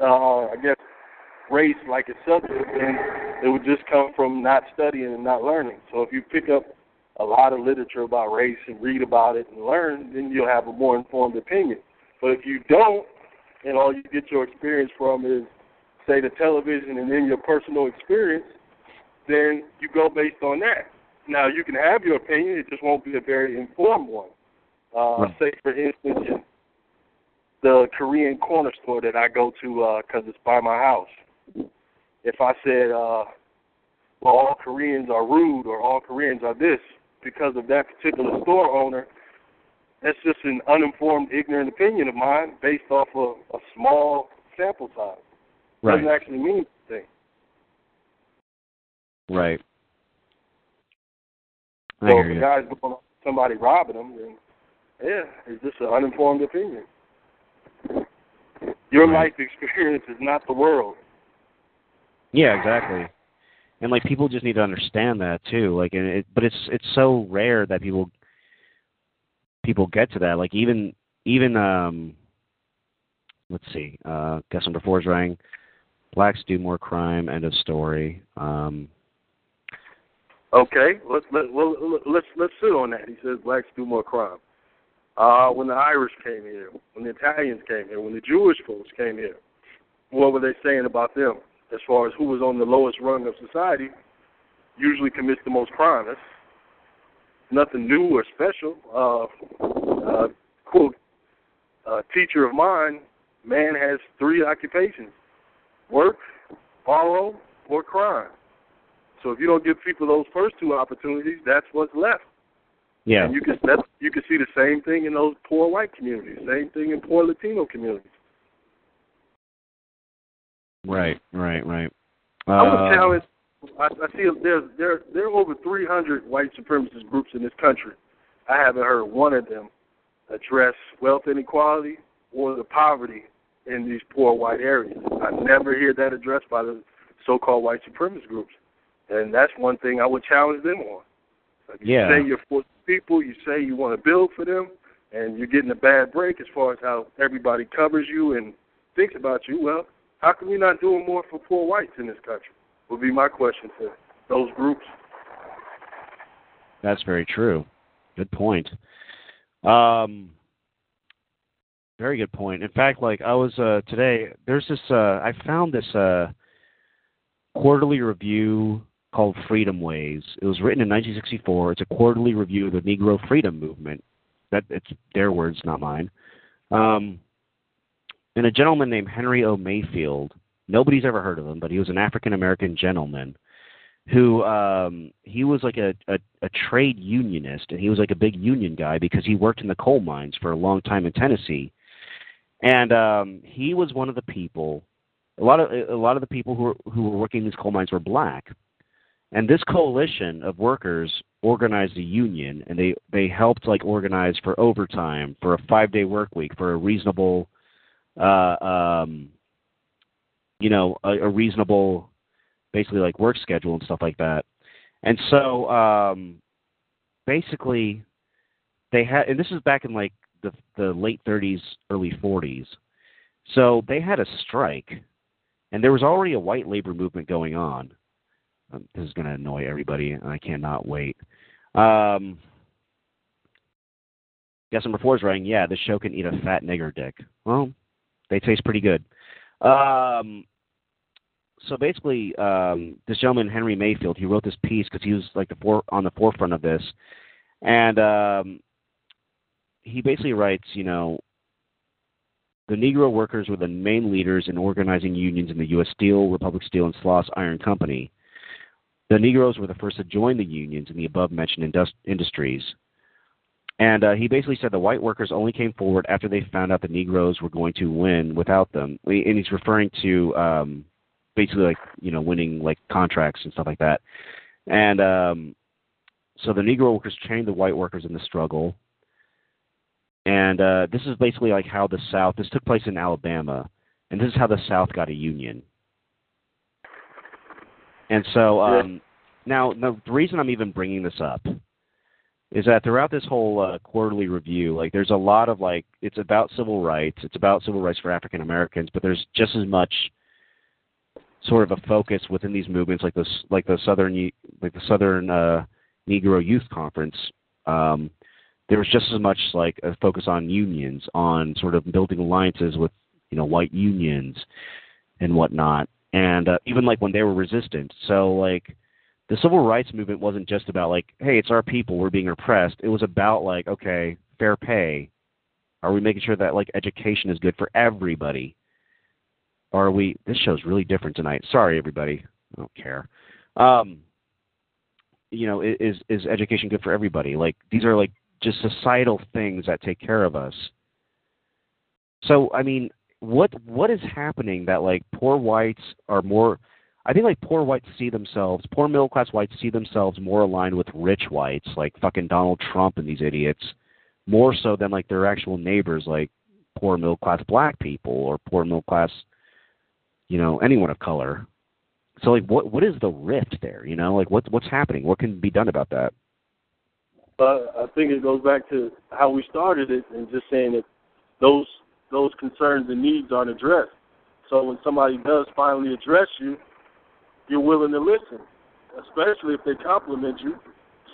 uh, I guess, race like a subject, then it would just come from not studying and not learning. So if you pick up a lot of literature about race and read about it and learn, then you'll have a more informed opinion. But if you don't, and all you get your experience from is, say, the television and then your personal experience, then you go based on that. Now, you can have your opinion, it just won't be a very informed one. Uh, right. Say, for instance, the Korean corner store that I go to because uh, it's by my house. If I said, uh, well, all Koreans are rude or all Koreans are this, because of that particular store owner, that's just an uninformed, ignorant opinion of mine based off of a small sample size. Right. Doesn't actually mean anything. Right. I So hear if the guy's going on somebody robbing him, then yeah, it's just an uninformed opinion. Your Right. life experience is not the world. Yeah, exactly. And like people just need to understand that too. Like, and it, but it's it's so rare that people people get to that. Like even even um, let's see. Uh, guess number four is rang. Blacks do more crime. End of story. Um, Okay, let's let well let's let's sit on that. He says blacks do more crime. Uh, when the Irish came here, when the Italians came here, when the Jewish folks came here, what were they saying about them? As far as who was on the lowest rung of society, usually commits the most crime. That's nothing new or special. Uh, uh, quote, a teacher of mine, man has three occupations: work, borrow, or crime. So if you don't give people those first two opportunities, that's what's left. yeah. And you can that's, you can see the same thing in those poor white communities, same thing in poor Latino communities. Right. Right. Right. I would Uh, challenge. I, I see there's there there are over 300 white supremacist groups in this country. I haven't heard one of them address wealth inequality or the poverty in these poor white areas. I never hear that addressed by the so-called white supremacist groups, and that's one thing I would challenge them on. Like you Yeah. say you're for people, you say you want to build for them, and you're getting a bad break as far as how everybody covers you and thinks about you. Well, how come you're not doing more for poor whites in this country? Would be my question to those groups. That's very true. Good point. Um, very good point. In fact, like I was uh, today, there's this. Uh, I found this uh, quarterly review called Freedomways. It was written in 1964. It's a quarterly review of the Negro Freedom Movement. That it's their words, not mine. Um, and a gentleman named Henry O. Mayfield. Nobody's ever heard of him, but he was an African American gentleman who um he was like a, a a trade unionist and he was like a big union guy because he worked in the coal mines for a long time in Tennessee. And um he was one of the people a lot of a lot of the people who were who were working in these coal mines were black. And this coalition of workers organized a union and they they helped like organize for overtime for a 5 day work week for a reasonable uh um you know a, a reasonable basically like work schedule and stuff like that. And so um basically they had and this is back in like the the late 30s early 40s. So they had a strike and there was already a white labor movement going on. Um, this is going to annoy everybody and I cannot wait. Um Guess number four is writing, yeah, this show can eat a fat nigger dick. Well, they taste pretty good. Um, so basically, um, this gentleman Henry Mayfield, he wrote this piece because he was like the for, on the forefront of this, and um, he basically writes, you know, the Negro workers were the main leaders in organizing unions in the U.S. Steel, Republic Steel, and Sloss Iron Company. The Negroes were the first to join the unions in the above-mentioned indus- industries. And uh, he basically said the white workers only came forward after they found out the Negroes were going to win without them. And he's referring to um, basically like you know winning like contracts and stuff like that. And um, so the Negro workers trained the white workers in the struggle. And uh, this is basically like how the South. This took place in Alabama, and this is how the South got a union. And so um, now, now the reason I'm even bringing this up is that throughout this whole uh, quarterly review, like there's a lot of like it's about civil rights, it's about civil rights for African Americans, but there's just as much sort of a focus within these movements, like this, like the Southern, like the Southern uh, Negro Youth Conference. Um, there was just as much like a focus on unions, on sort of building alliances with you know white unions and whatnot, and uh, even like when they were resistant. So like the civil rights movement wasn't just about like, hey, it's our people, we're being oppressed. It was about like, okay, fair pay. Are we making sure that like education is good for everybody? Are we? This show's really different tonight. Sorry, everybody. I don't care. Um, you know, is is education good for everybody? Like these are like just societal things that take care of us. So I mean, what what is happening that like poor whites are more I think like poor whites see themselves, poor middle class whites see themselves more aligned with rich whites, like fucking Donald Trump and these idiots, more so than like their actual neighbors, like poor middle class black people or poor middle class, you know, anyone of color. So like, what what is the rift there? You know, like what what's happening? What can be done about that? But I think it goes back to how we started it and just saying that those those concerns and needs aren't addressed. So when somebody does finally address you, you're willing to listen, especially if they compliment you.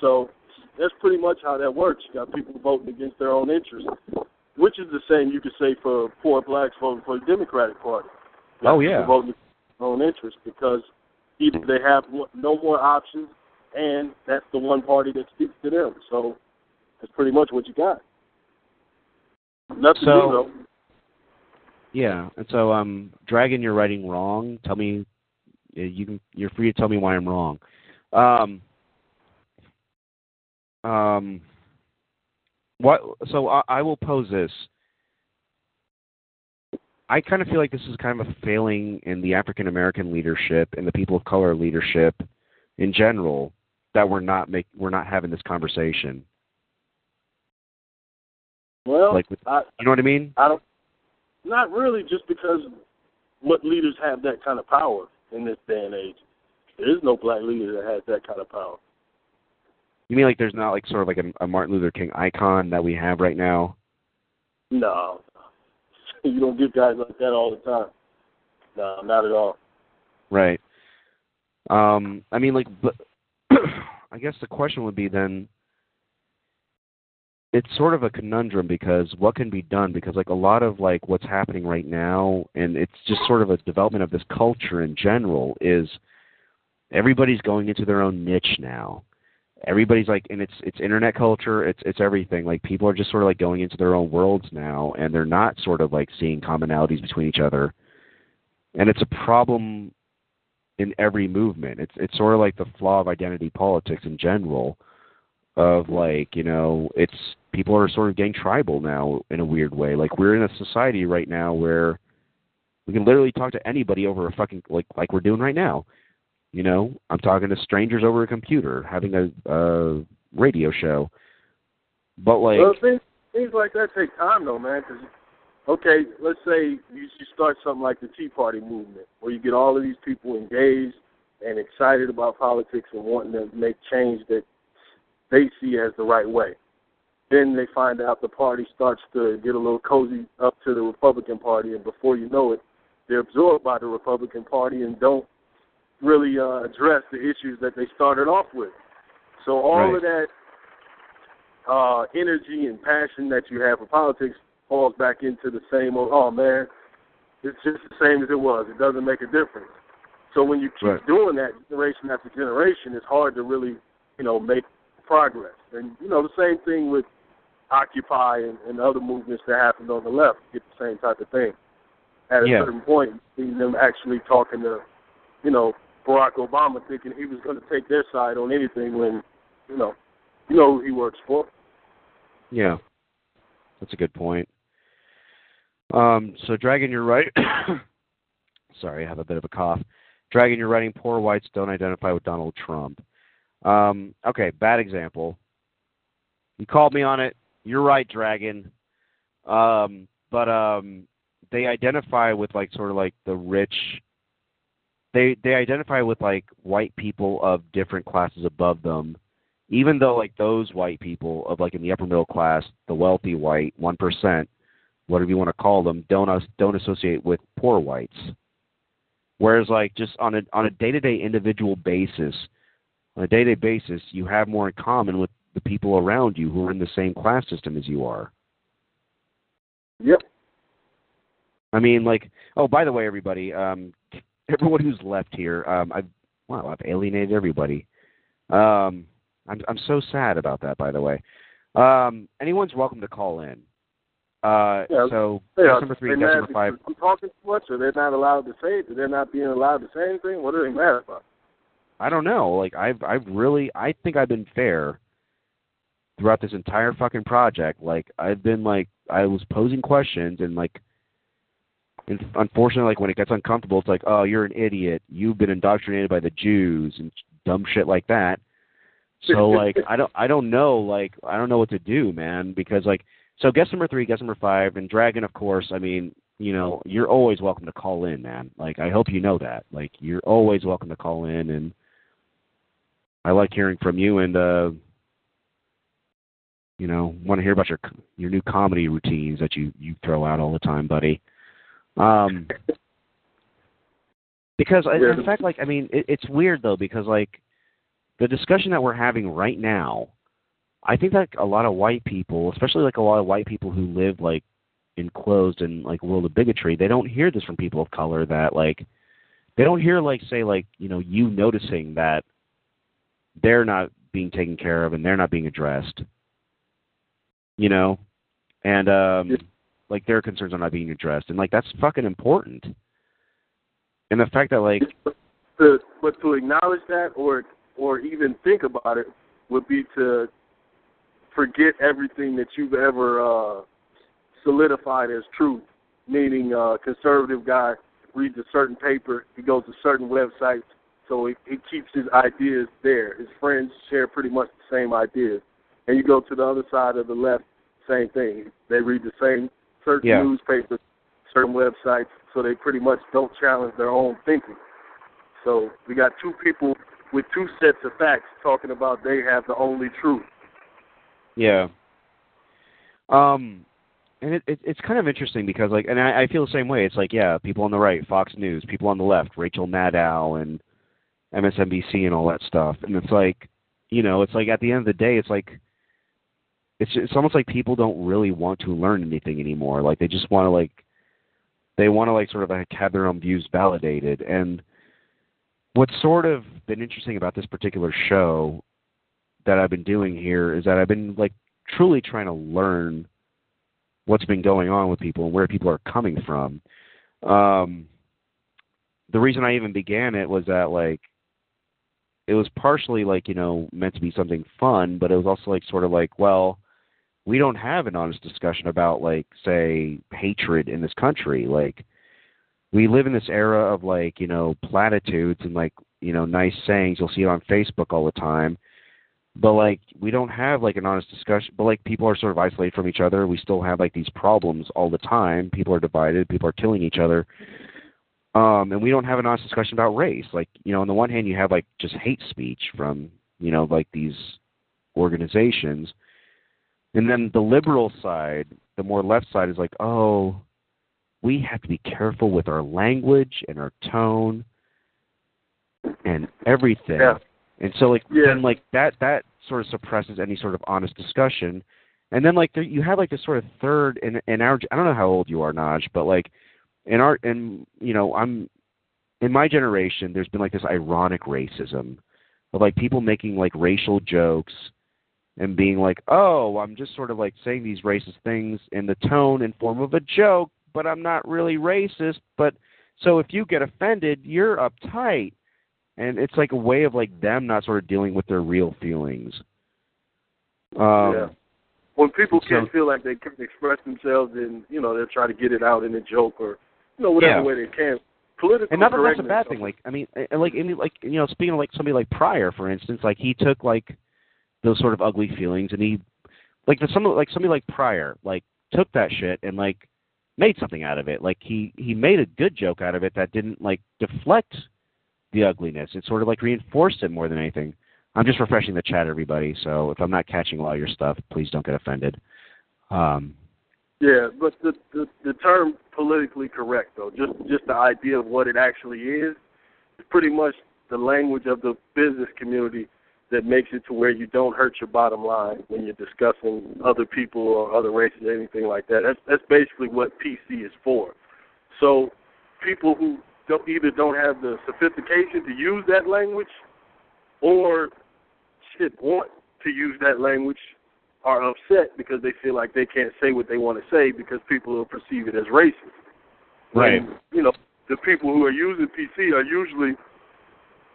So that's pretty much how that works. You got people voting against their own interests, which is the same you could say for poor blacks voting for the Democratic Party. You oh yeah, voting their own interests because either they have no more options, and that's the one party that speaks to them. So that's pretty much what you got. Nothing so, new though. Yeah, and so um, Dragon, you're writing wrong. Tell me you can you're free to tell me why I'm wrong. Um, um, what? So I, I will pose this. I kind of feel like this is kind of a failing in the African American leadership and the people of color leadership in general that we're not make we're not having this conversation. Well, like, I, you know what I mean? I don't. Not really, just because what leaders have that kind of power in this day and age. There is no black leader that has that kind of power. You mean like there's not like sort of like a, a Martin Luther King icon that we have right now? No, you don't get guys like that all the time. No, not at all. Right. Um, I mean, like, but I guess the question would be then. It's sort of a conundrum because what can be done? Because like a lot of like what's happening right now, and it's just sort of a development of this culture in general is everybody's going into their own niche now. Everybody's like and it's it's internet culture it's it's everything. Like people are just sort of like going into their own worlds now and they're not sort of like seeing commonalities between each other. And it's a problem in every movement. It's it's sort of like the flaw of identity politics in general of like you know it's people are sort of getting tribal now in a weird way like we're in a society right now where we can literally talk to anybody over a fucking like like we're doing right now you know, I'm talking to strangers over a computer, having a, a radio show. But like, well, things, things like that take time, though, man. Because okay, let's say you, you start something like the Tea Party movement, where you get all of these people engaged and excited about politics and wanting to make change that they see as the right way. Then they find out the party starts to get a little cozy up to the Republican Party, and before you know it, they're absorbed by the Republican Party and don't really uh, address the issues that they started off with. So all right. of that uh, energy and passion that you have for politics falls back into the same old, oh man, it's just the same as it was. It doesn't make a difference. So when you keep right. doing that generation after generation, it's hard to really, you know, make progress. And you know, the same thing with Occupy and, and other movements that happened on the left. get the same type of thing. At a yeah. certain point, see them actually talking to, you know, Barack Obama thinking he was going to take their side on anything when, you know, you know who he works for. Yeah, that's a good point. Um, so, Dragon, you're right. Sorry, I have a bit of a cough. Dragon, you're writing poor whites don't identify with Donald Trump. Um, okay, bad example. You called me on it. You're right, Dragon. Um, but um, they identify with like sort of like the rich they they identify with like white people of different classes above them even though like those white people of like in the upper middle class the wealthy white one percent whatever you want to call them don't don't associate with poor whites whereas like just on a on a day to day individual basis on a day to day basis you have more in common with the people around you who are in the same class system as you are yep I mean, like, oh, by the way, everybody, um, everyone who's left here. Um, I've wow, I've alienated everybody. Um, I'm I'm so sad about that. By the way, um, anyone's welcome to call in. Uh, yeah, so yeah, number three, guest number five. I'm talking too much, or they're not allowed to say it. They're not being allowed to say anything. What are they mad about? I don't know. Like I've I've really I think I've been fair. throughout this entire fucking project, like I've been like I was posing questions and like and unfortunately like when it gets uncomfortable it's like, "Oh, you're an idiot. You've been indoctrinated by the Jews." and dumb shit like that. So like I don't I don't know like I don't know what to do, man, because like so guest number 3, guest number 5 and Dragon of course, I mean, you know, you're always welcome to call in, man. Like I hope you know that. Like you're always welcome to call in and I like hearing from you and uh you know, want to hear about your your new comedy routines that you you throw out all the time, buddy. Um because yeah. in fact like I mean it, it's weird though because like the discussion that we're having right now I think that a lot of white people, especially like a lot of white people who live like enclosed in like world of bigotry, they don't hear this from people of color that like they don't hear like say like, you know, you noticing that they're not being taken care of and they're not being addressed. You know? And um like their concerns are not being addressed. And like that's fucking important. And the fact that like to, but to acknowledge that or or even think about it would be to forget everything that you've ever uh solidified as truth. Meaning uh conservative guy reads a certain paper, he goes to certain websites, so he, he keeps his ideas there. His friends share pretty much the same ideas. And you go to the other side of the left, same thing. They read the same certain yeah. newspapers, certain websites, so they pretty much don't challenge their own thinking. So we got two people with two sets of facts talking about they have the only truth. Yeah. Um, and it, it it's kind of interesting because like, and I, I feel the same way. It's like, yeah, people on the right, Fox News, people on the left, Rachel Maddow and MSNBC and all that stuff, and it's like, you know, it's like at the end of the day, it's like, it's it's almost like people don't really want to learn anything anymore. Like they just want to like, they want to like sort of like have their own views validated. And what's sort of been interesting about this particular show that I've been doing here is that I've been like truly trying to learn what's been going on with people and where people are coming from. Um, the reason I even began it was that like it was partially like you know meant to be something fun, but it was also like sort of like well, we don't have an honest discussion about like say hatred in this country. Like we live in this era of like you know platitudes and like you know nice sayings. You'll see it on Facebook all the time. But like we don't have like an honest discussion but like people are sort of isolated from each other. We still have like these problems all the time. People are divided. People are killing each other um and we don't have an honest discussion about race like you know on the one hand you have like just hate speech from you know like these organizations and then the liberal side the more left side is like oh we have to be careful with our language and our tone and everything yeah and so like yeah. then like that that sort of suppresses any sort of honest discussion. And then like there, you have like this sort of third in in our I don't know how old you are, Naj, but like in our in you know I'm in my generation there's been like this ironic racism of like people making like racial jokes and being like, "Oh, I'm just sort of like saying these racist things in the tone and form of a joke, but I'm not really racist." But so if you get offended, you're uptight and it's like a way of like them not sort of dealing with their real feelings. Um, yeah. When people so, can't feel like they can express themselves, and you know they'll try to get it out in a joke or you know whatever yeah. way they can. Political and not that that's a bad thing. Like I mean, like any like you know, speaking of like somebody like Pryor, for instance, like he took like those sort of ugly feelings and he like the some like somebody like Pryor like took that shit and like made something out of it. Like he he made a good joke out of it that didn't like deflect the ugliness. It sort of like reinforced it more than anything. I'm just refreshing the chat, everybody. So if I'm not catching all your stuff, please don't get offended. Um, yeah, but the, the the term politically correct though, just just the idea of what it actually is, is pretty much the language of the business community that makes it to where you don't hurt your bottom line when you're discussing other people or other races or anything like that. That's that's basically what PC is for. So people who don't either don't have the sophistication to use that language or shit want to use that language are upset because they feel like they can't say what they want to say because people will perceive it as racist. Right. And, you know, the people who are using PC are usually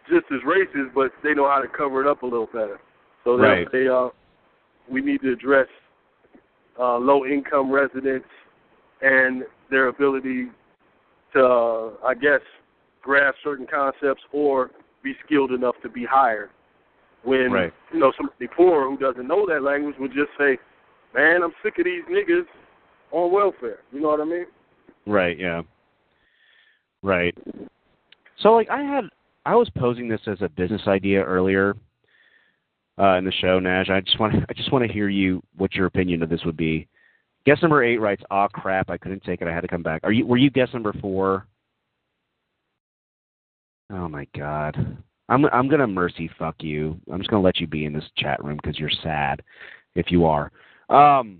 just as racist, but they know how to cover it up a little better. So right. they uh we need to address uh, low income residents and their ability to, uh, I guess, grasp certain concepts or be skilled enough to be hired. When Right. you know somebody poor who doesn't know that language would just say, "Man, I'm sick of these niggas on welfare." You know what I mean? Right, yeah. Right. So like I had I was posing this as a business idea earlier uh in the show, Nash. I just want I just want to hear you what your opinion of this would be. Guest number eight writes, "Ah, crap! I couldn't take it. I had to come back." Are you? Were you guest number four? Oh my god! I'm I'm gonna mercy fuck you. I'm just gonna let you be in this chat room because you're sad, if you are. Um,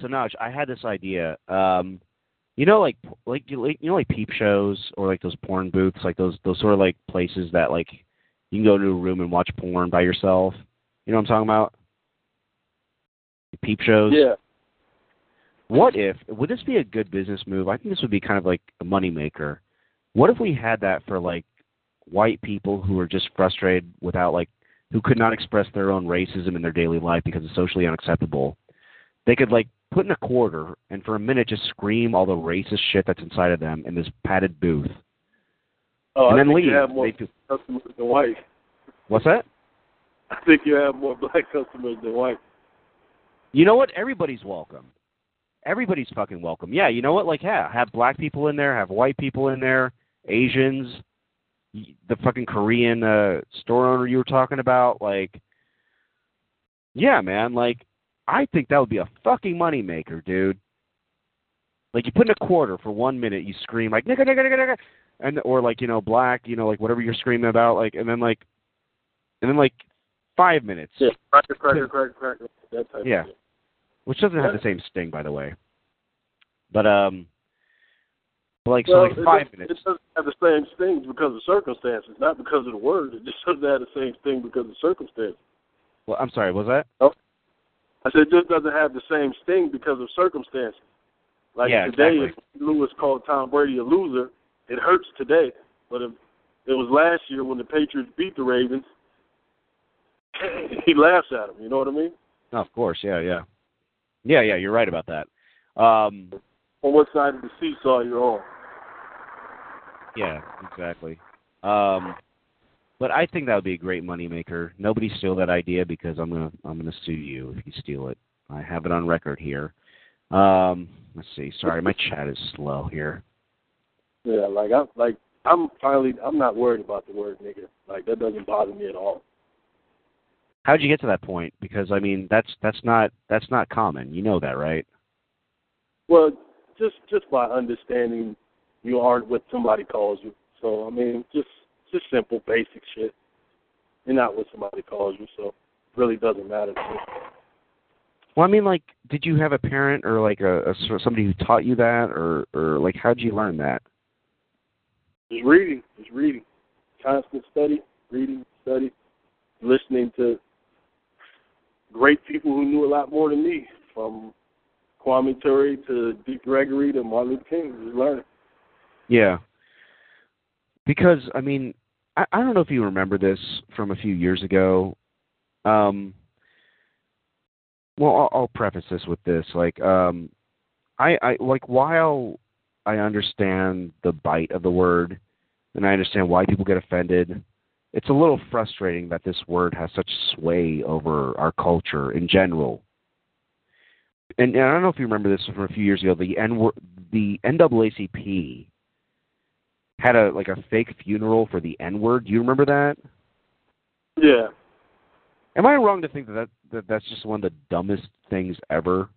so Naj, I had this idea. Um, you know, like like you like, you know, like peep shows or like those porn booths, like those those sort of like places that like you can go to a room and watch porn by yourself. You know what I'm talking about? Peep shows. Yeah. What if would this be a good business move? I think this would be kind of like a moneymaker. What if we had that for like white people who are just frustrated without like who could not express their own racism in their daily life because it's socially unacceptable? They could like put in a quarter and for a minute just scream all the racist shit that's inside of them in this padded booth. Oh, and I then leave. you have more They do- customers than white. What's that? I think you have more black customers than white. You know what? Everybody's welcome. Everybody's fucking welcome. Yeah, you know what? Like, yeah, have black people in there, have white people in there, Asians, the fucking Korean uh, store owner you were talking about. Like, yeah, man. Like, I think that would be a fucking moneymaker, dude. Like, you put in a quarter for one minute, you scream like nigga, nigga, nigga, nigga, and or like you know black, you know like whatever you're screaming about, like, and then like, and then like five minutes. Yeah, cracker, cracker, cracker, cracker. That type Yeah. which doesn't have the same sting, by the way. But um, like Well, so, like five it, minutes. It doesn't have the same sting because of circumstances, not because of the word. It just doesn't have the same sting because of circumstances. Well, I'm sorry, was that? Oh, I said it just doesn't have the same sting because of circumstances. Like Yeah, today, exactly. if Lewis called Tom Brady a loser, it hurts today. But if it was last year when the Patriots beat the Ravens, he laughs at him. You know what I mean? Of course, yeah, yeah, yeah, yeah. You're right about that. Um, On what side of the seesaw you're on? yeah, exactly. Um, but I think that would be a great moneymaker. Nobody steal that idea because I'm gonna I'm gonna sue you if you steal it. I have it on record here. Um, let's see. Sorry, my chat is slow here. Yeah, like I'm like I'm finally I'm not worried about the word nigga. Like that doesn't bother me at all. How'd you get to that point? Because I mean, that's that's not that's not common. You know that, right? Well, just just by understanding you aren't what somebody calls you. So I mean, just just simple, basic shit. You're not what somebody calls you, so it really doesn't matter to me. Well, I mean, like, did you have a parent or like a, a somebody who taught you that, or or like how'd you learn that? Just reading, just reading, constant study, reading, study, listening to great people who knew a lot more than me, from Kwame Ture to Dick Gregory to Martin Luther King. Just learning. Yeah. Because I mean, I, I don't know if you remember this from a few years ago. Um. Well, I'll, I'll preface this with this. Like, um, I, I like while I understand the bite of the word, and I understand why people get offended. It's a little frustrating that this word has such sway over our culture in general. And, and I don't know if you remember this from a few years ago. The N the NAACP had a like a fake funeral for the N word. Do you remember that? Yeah. Am I wrong to think that, that, that that's just one of the dumbest things ever?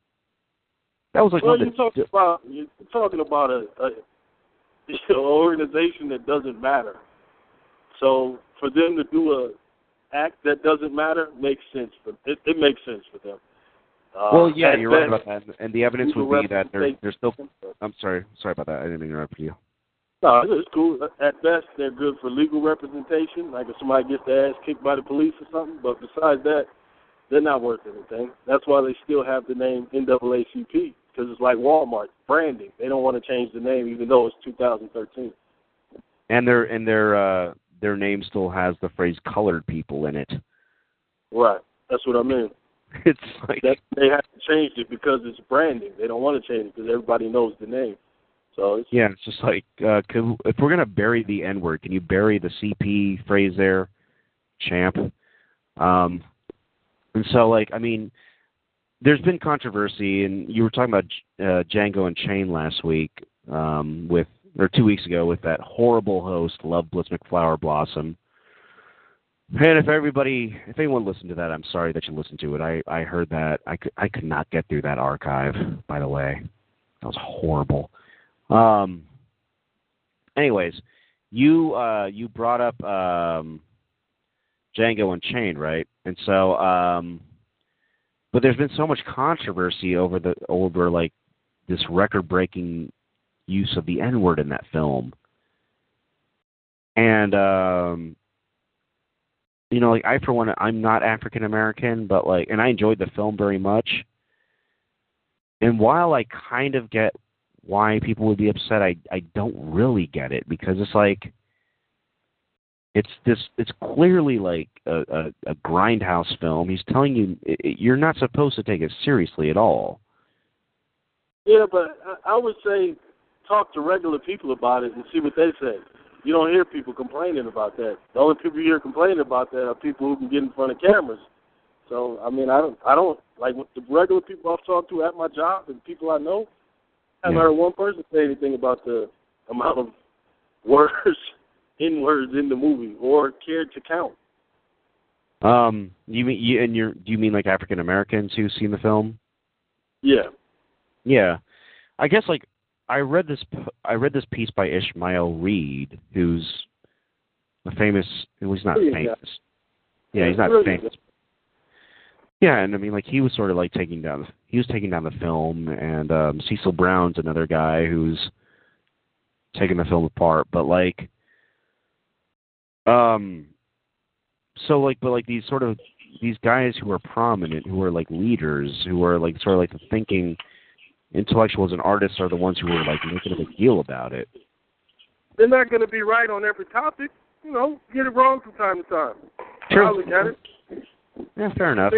That was like well, one you're of the talking about you're talking about a, a you know, organization that doesn't matter. So for them to do a act that doesn't matter makes sense for it. It makes sense for them. Uh, well, yeah, you're right about that. And the evidence would be that they're they're still. I'm sorry, sorry about that. I didn't interrupt you. No, it's cool. At best, they're good for legal representation, like if somebody gets their ass kicked by the police or something. But besides that, they're not worth anything. That's why they still have the name NAACP because it's like Walmart branding. They don't want to change the name, even though it's 2013. And their and their uh their name still has the phrase "colored people" in it. Right. That's what I mean. It's like that they have to change it because it's branding. They don't want to change it because everybody knows the name. So it's, yeah, it's just like uh, can, if we're gonna bury the N word, can you bury the CP phrase there, champ? Um, and so like I mean, there's been controversy, and you were talking about uh, Django Unchained last week um, with or two weeks ago with that horrible host, Love Bliss McFlower Blossom. And if everybody, if anyone listened to that, I'm sorry that you listened to it. I I heard that I could I could not get through that archive. By the way, that was horrible. Um. Anyways, you uh you brought up um Django Unchained, right? And so um but there's been so much controversy over the over like this record breaking use of the N word in that film. And um you know, like I for one I'm not African American, but like and I enjoyed the film very much. And while I kind of get why people would be upset, I I don't really get it because it's like it's this. It's clearly like a, a, a grindhouse film. He's telling you it, you're not supposed to take it seriously at all. Yeah, but I, I would say talk to regular people about it and see what they say. You don't hear people complaining about that. The only people you hear complaining about that are people who can get in front of cameras. So I mean, I don't, I don't like the regular people I've talked to at my job and people I know. I haven't Yeah. heard one person say anything about the amount of words in words in the movie or cared to count. Um, you mean you and you're do you mean like African Americans who've seen the film? Yeah. Yeah, I guess like I read this I read this piece by Ishmael Reed, who's a famous. Well, he's not Brilliant famous. Yeah, he's not Brilliant famous. Yeah, and I mean, like he was sort of like taking down. He was taking down the film, and um Cecil Brown's another guy who's taking the film apart. But like, um, so like, but like these sort of these guys who are prominent, who are like leaders, who are like sort of like the thinking intellectuals and artists are the ones who are like making a big deal about it. They're not going to be right on every topic. You know, get it wrong from time to time. True. I look at it. Yeah, fair enough.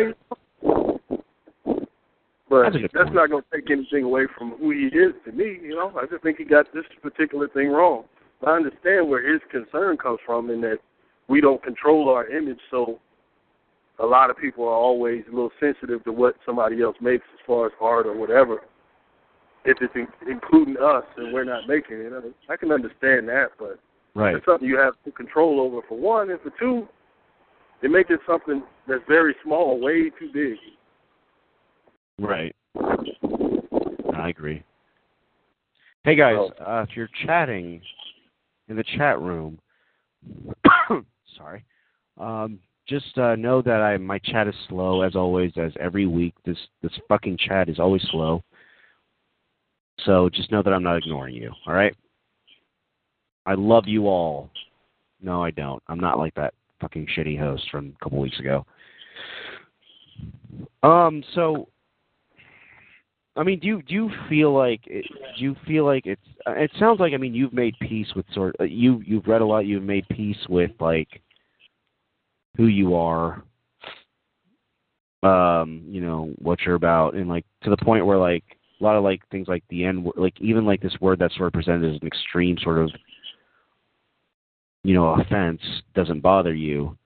But That's that's not going to take anything away from who he is to me. You know, I just think he got this particular thing wrong. I understand where his concern comes from in that we don't control our image, so a lot of people are always a little sensitive to what somebody else makes as far as art or whatever. If it's in, including us and we're not making it, I, mean, I can understand that, but Right. it's something you have control over for one, and for two, they make it something that's very small, way too big. Right. I agree. Hey guys, Oh. uh, if you're chatting in the chat room, sorry, um, just uh, know that I my chat is slow as always, as every week. This this fucking chat is always slow. So just know that I'm not ignoring you. All right. I love you all. No, I don't. I'm not like that fucking shitty host from a couple weeks ago. Um. So I mean, do you do you feel like it, do you feel like it's? It sounds like I mean you've made peace with sort. Uh, you you've read a lot. You've made peace with like who you are. Um, you know what you're about, and like to the point where like a lot of like things like the N, word- like even like this word that's sort of presented as an extreme sort of, you know, offense doesn't bother you.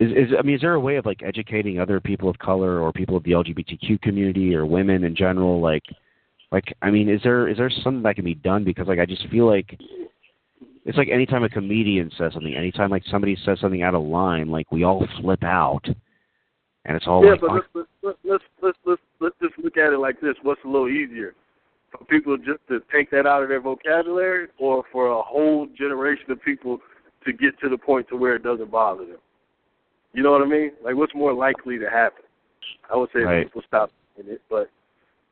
Is, is I mean, is there a way of like educating other people of color or people of the LGBTQ community or women in general? Like, like I mean, is there is there something that can be done? Because like I just feel like it's like anytime a comedian says something, anytime like somebody says something out of line, like we all flip out, and it's all yeah, like, but let's, let's let's let's let's just look at it like this: What's a little easier for people just to take that out of their vocabulary, or for a whole generation of people to get to the point to where it doesn't bother them? You know what I mean? Like, what's more likely to happen? I would say Right. people stop in it, but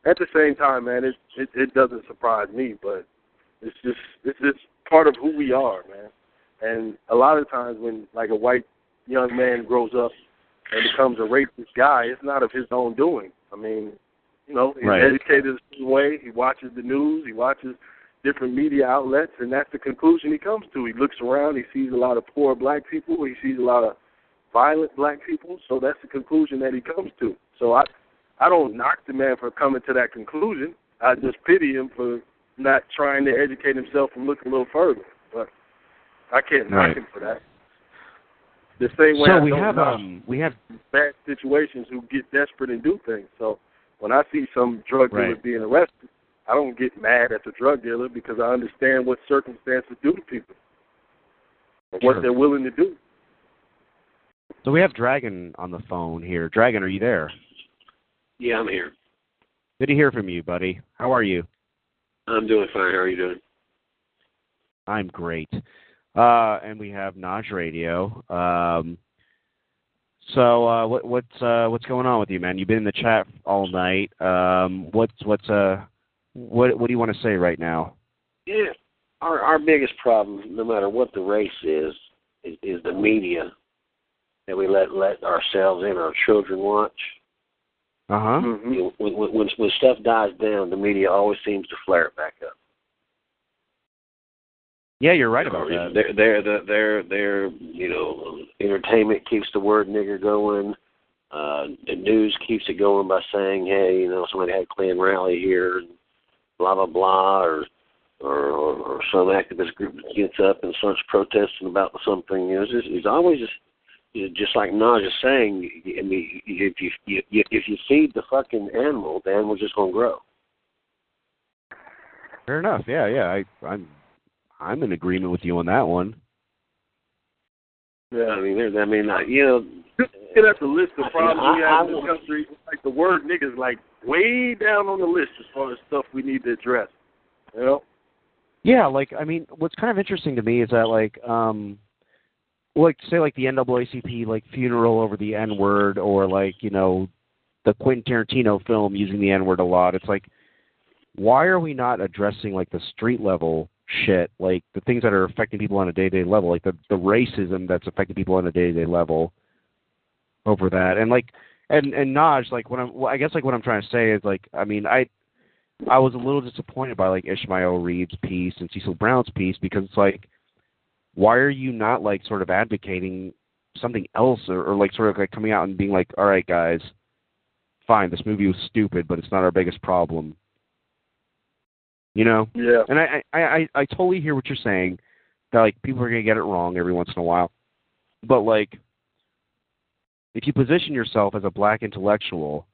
at the same time, man, it, it it doesn't surprise me. But it's just it's just part of who we are, man. And a lot of times when like a white young man grows up and becomes a racist guy, it's not of his own doing. I mean, you know, he's Right. educated a certain way. He watches the news. He watches different media outlets, and that's the conclusion he comes to. He looks around. He sees a lot of poor black people. He sees a lot of violent black people. So that's the conclusion that he comes to. So I I don't knock the man for coming to that conclusion. I just pity him for not trying to educate himself and look a little further. But I can't Right. knock him for that. The same way So I we don't have knock um we have bad situations who get desperate and do things. So when I see some drug dealer Right. being arrested, I don't get mad at the drug dealer because I understand what circumstances do to people and Sure. what they're willing to do. so we have Dragon on the phone here. Dragon, are you there? Yeah, I'm here. Good to hear from you, buddy. How are you? I'm doing fine. How are you doing? I'm great. Uh, and we have Naj Radio. Um, so uh, what, what's uh, what's going on with you, man? You've been in the chat all night. Um, what's what's uh what what do you want to say right now? Yeah. Our our biggest problem, no matter what the race is, is, is the media that we let let ourselves and our children watch. Uh huh. Mm-hmm. You know, when, when when when stuff dies down, the media always seems to flare it back up. Yeah, you're right about that. Their their their their you know entertainment keeps the word nigger going. Uh, the news keeps it going by saying, hey, you know, somebody had a Klan rally here, and blah blah blah, or or, or, or some activist group gets up and starts protesting about something. You know, it's, just, it's always just you know, just like Naj is saying. I mean, if you, you if you feed the fucking animal, the animal's just gonna grow. Fair enough. Yeah, yeah. I I'm I'm in agreement with you on that one. Yeah, I mean, there's, I mean, uh, you know, Yeah, that's a list of problems we I- I have in this country. Like the word niggas like way down on the list as far as stuff we need to address. You know? Yeah, like I mean, what's kind of interesting to me is that like um like say like the NAACP like funeral over the N word or like, you know, the Quentin Tarantino film using the N word a lot. It's like why are we not addressing like the street level shit, like the things that are affecting people on a day to day level, like the the racism that's affecting people on a day to day level over that. And like and and Naj, like what I'm well, I guess like what I'm trying to say is like I mean I I was a little disappointed by like Ishmael Reed's piece and Cecil Brown's piece because it's like, why are you not like sort of advocating something else or, or like sort of like coming out and being like, all right, guys, fine, this movie was stupid, but it's not our biggest problem. You know, Yeah. and I I I, I totally hear what you're saying that like people are gonna get it wrong every once in a while, but like if you position yourself as a black intellectual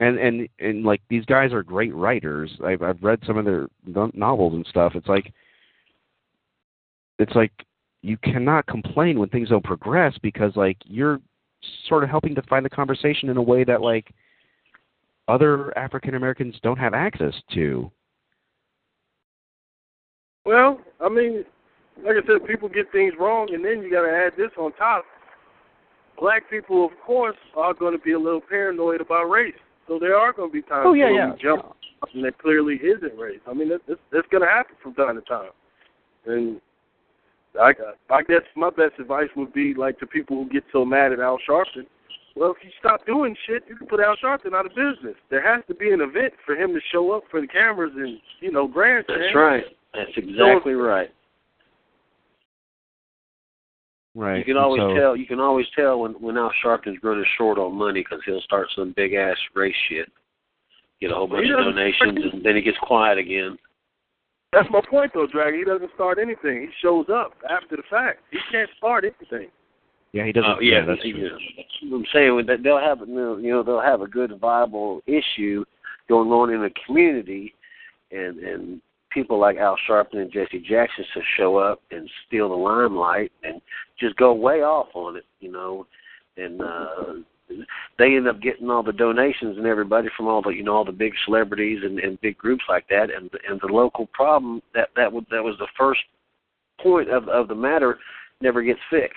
and and and like these guys are great writers. I've I've read some of their no- novels and stuff. It's like it's like you cannot complain when things don't progress because like you're sort of helping to find the conversation in a way that like other African Americans don't have access to. Well, I mean, like I said, people get things wrong, and then you got to add this on top. Black people, of course, are going to be a little paranoid about race. So there are going to be times Oh, yeah, where yeah. we jump on something that clearly isn't race. I mean, that's, that's, that's going to happen from time to time. And I, I guess my best advice would be like to people who get so mad at Al Sharpton. Well, if you stop doing shit, you can put Al Sharpton out of business. There has to be an event for him to show up for the cameras and you know grandstand. that's right. That's exactly right. Right. You can always so, tell. You can always tell when when Al Sharpton's running short on money because he'll start some big ass race shit, get a whole bunch of donations, and then he gets quiet again. That's my point, though, Dragon. He doesn't start anything. He shows up after the fact. He can't start anything. Yeah, he doesn't. Uh, yeah, that's yeah. true. I'm saying that they'll have you know, you know they'll have a good viable issue going on in the community, and and people like Al Sharpton and Jesse Jackson to show up and steal the limelight and just go way off on it, you know, and uh they end up getting all the donations and everybody from all the you know all the big celebrities and, and big groups like that and and the local problem that that was that was the first point of of the matter never gets fixed.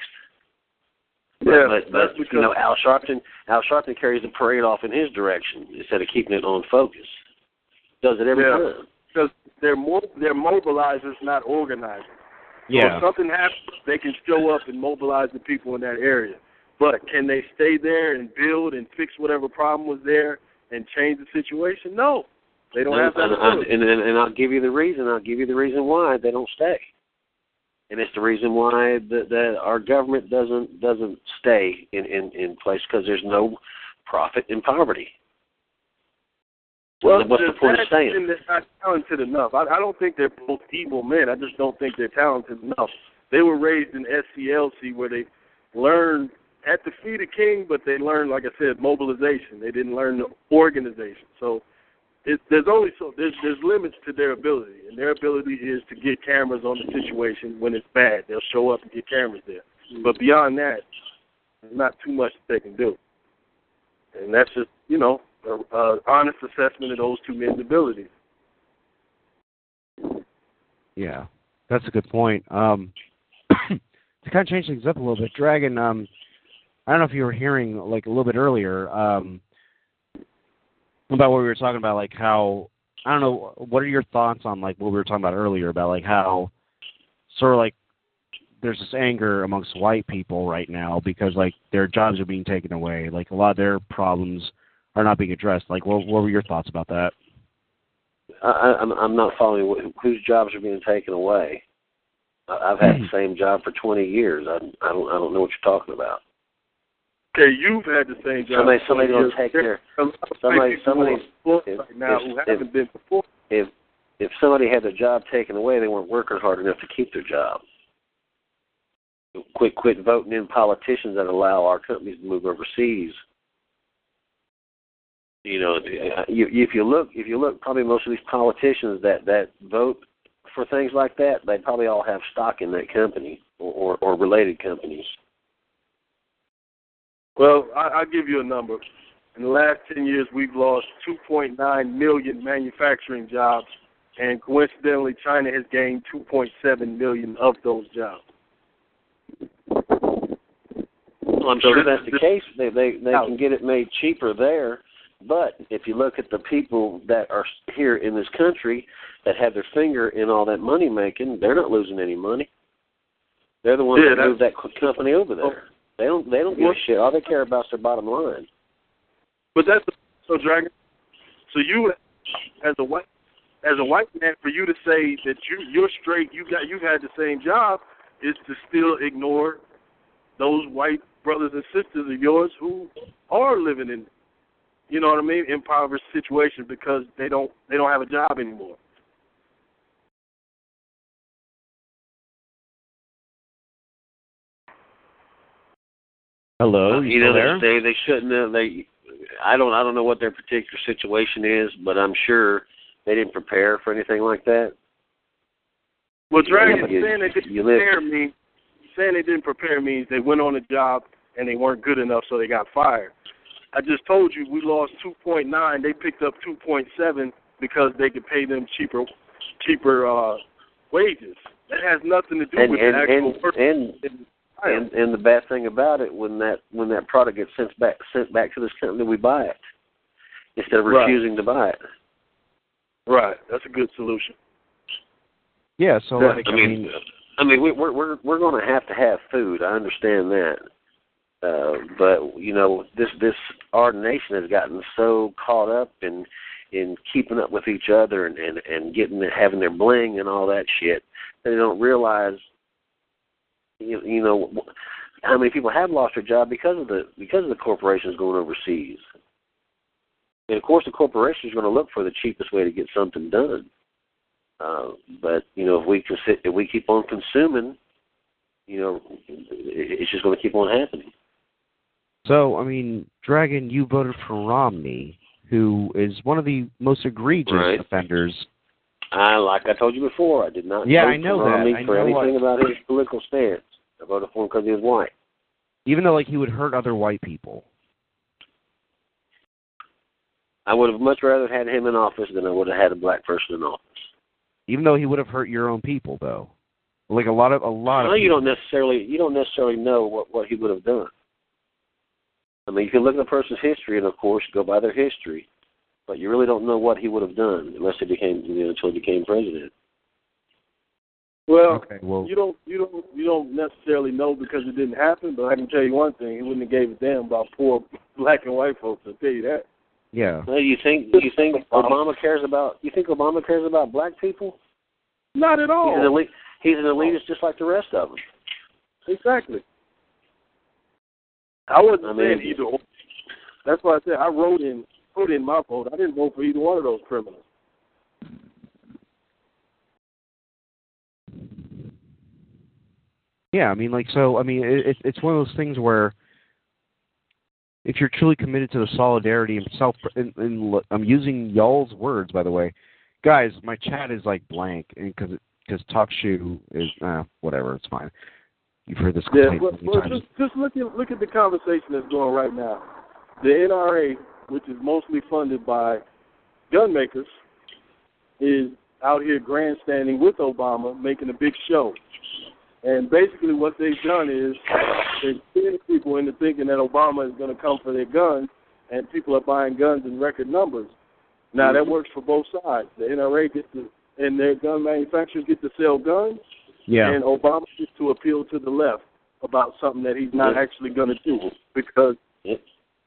Yeah, but but that's because you know Al Sharpton Al Sharpton carries the parade off in his direction instead of keeping it on focus. Does it every Yeah. time. because they're mo- they're mobilizers, not organizers. So Yeah. if something happens, they can show up and mobilize the people in that area. But can they stay there and build and fix whatever problem was there and change the situation? No, they don't and, have that and, and, and, and I'll give you the reason. I'll give you the reason why they don't stay. And it's the reason why that that our government doesn't doesn't stay in in in place because there's no profit in poverty. Well, what's the point of they're not talented enough. I, I don't think they're both evil men. I just don't think they're talented enough. They were raised in SCLC where they learned at the feet of king, but they learned, like I said, mobilization. They didn't learn the organization. So it, there's only so there's there's limits to their ability, and their ability is to get cameras on the situation when it's bad. They'll show up and get cameras there. But beyond that, there's not too much that they can do. And that's just you know a, a honest assessment of those two men's abilities. Yeah, that's a good point. Um, to kind of change things up a little bit, Dragon. Um, I don't know if you were hearing like a little bit earlier um, about what we were talking about, like how I don't know. What are your thoughts on like what we were talking about earlier about like how sort of like there's this anger amongst white people right now because like their jobs are being taken away, like a lot of their problems are not being addressed. Like, what what were your thoughts about that? I, I'm I'm not following whose jobs are being taken away. I've had the hmm. same job for 20 years. I I don't I don't know what you're talking about. Okay, you've had the same job. Somebody for somebody gonna take their There's a lot of somebody- somebody- if- right now if- who if- haven't been before. if if somebody had their job taken away, they weren't working hard enough to keep their job. Quit quit voting in politicians that allow our companies to move overseas. You know, uh, you, if you look, if you look, probably most of these politicians that that vote for things like that, they probably all have stock in that company or or, or related companies. Well, I, I'll give you a number. In the last 10 years, we've lost 2.9 million manufacturing jobs, and coincidentally, China has gained 2.7 million of those jobs. Well, I'm sure that's the case. They they they can get it made cheaper there. But if you look at the people that are here in this country that have their finger in all that money making, they're not losing any money. They're the ones Yeah, that moved that company over there. Oh, They don't they don't give a shit. All they care about is their bottom line. But that's so, Dragon. So you, as a white, as a white man, for you to say that you you're straight, you got you've had the same job, is to still ignore those white brothers and sisters of yours who are living in, you know what I mean, impoverished situation because they don't they don't have a job anymore. Hello, Uh, you, you know still there? they they shouldn't have they I don't I don't know what their particular situation is, but I'm sure they didn't prepare for anything like that. Well, Dragon Yeah, you- saying they didn't you live- prepare means saying they didn't prepare means they went on a job and they weren't good enough, so they got fired. I just told you we lost 2.9. They picked up 2.7 because they could pay them cheaper, cheaper uh, wages. That has nothing to do And with and the actual and, work. and And and the bad thing about it, when that when that product gets sent back sent back to this company, we buy it instead of Right. refusing to buy it. right, that's a good solution. Yeah, so Yeah, like I I mean, mean, I mean, we, we're we're we're going to have to have food. I understand that, uh, but you know, this this our nation has gotten so caught up in in keeping up with each other and and and getting having their bling and all that shit that they don't realize. You, you know how many people have lost their job because of the because of the corporations going overseas. And of course, the corporation is going to look for the cheapest way to get something done. Uh, but you know, if we can sit, if we keep on consuming, you know, it- it's just going to keep on happening. so I mean, Dragon, you voted for Romney, who is one of the most egregious Right. offenders. I, like I told you before, I did not Yeah, vote I know for that. Romney I for anything about his political stance. I voted for him because he was white. Even though like he would hurt other white people. I would have much rather had him in office than I would have had a black person in office. Even though he would have hurt your own people, though. Like a lot of a lot Well, of. you don't necessarily you don't necessarily know what what he would have done. I mean, you can look at a person's history and, of course, go by their history, but you really don't know what he would have done unless he became you know, until he became president. Well, Okay, well, you don't you don't you don't necessarily know because it didn't happen, but I can tell you one thing: he wouldn't have gave a damn about poor black and white folks. I'll tell you that. yeah. Well, you think you think Obama cares about you think Obama cares about black people? Not at all. He's an elite He's an elitist just like the rest of them. Exactly. I wasn't I mean- saying either. That's why I said I wrote in put in my vote. I didn't vote for either one of those criminals. Yeah, I mean, like, so, I mean, it, it, it's one of those things where if you're truly committed to the solidarity and self, and, and I'm using y'all's words, by the way, guys. My chat is like blank, and because because talk shoe is uh, whatever, it's fine. You've heard this Yeah, complaint but times. just just look at look at the conversation that's going right now. The NRA, which is mostly funded by gun makers, is out here grandstanding with Obama, making a big show. And basically, what they've done is they've scared people into thinking that Obama is going to come for their guns, and people are buying guns in record numbers. Now that mm-hmm. works for both sides. The NRA gets to, and their gun manufacturers get to sell guns, Yeah, and Obama gets to appeal to the left about something that he's not Yeah. actually going to do because Yeah.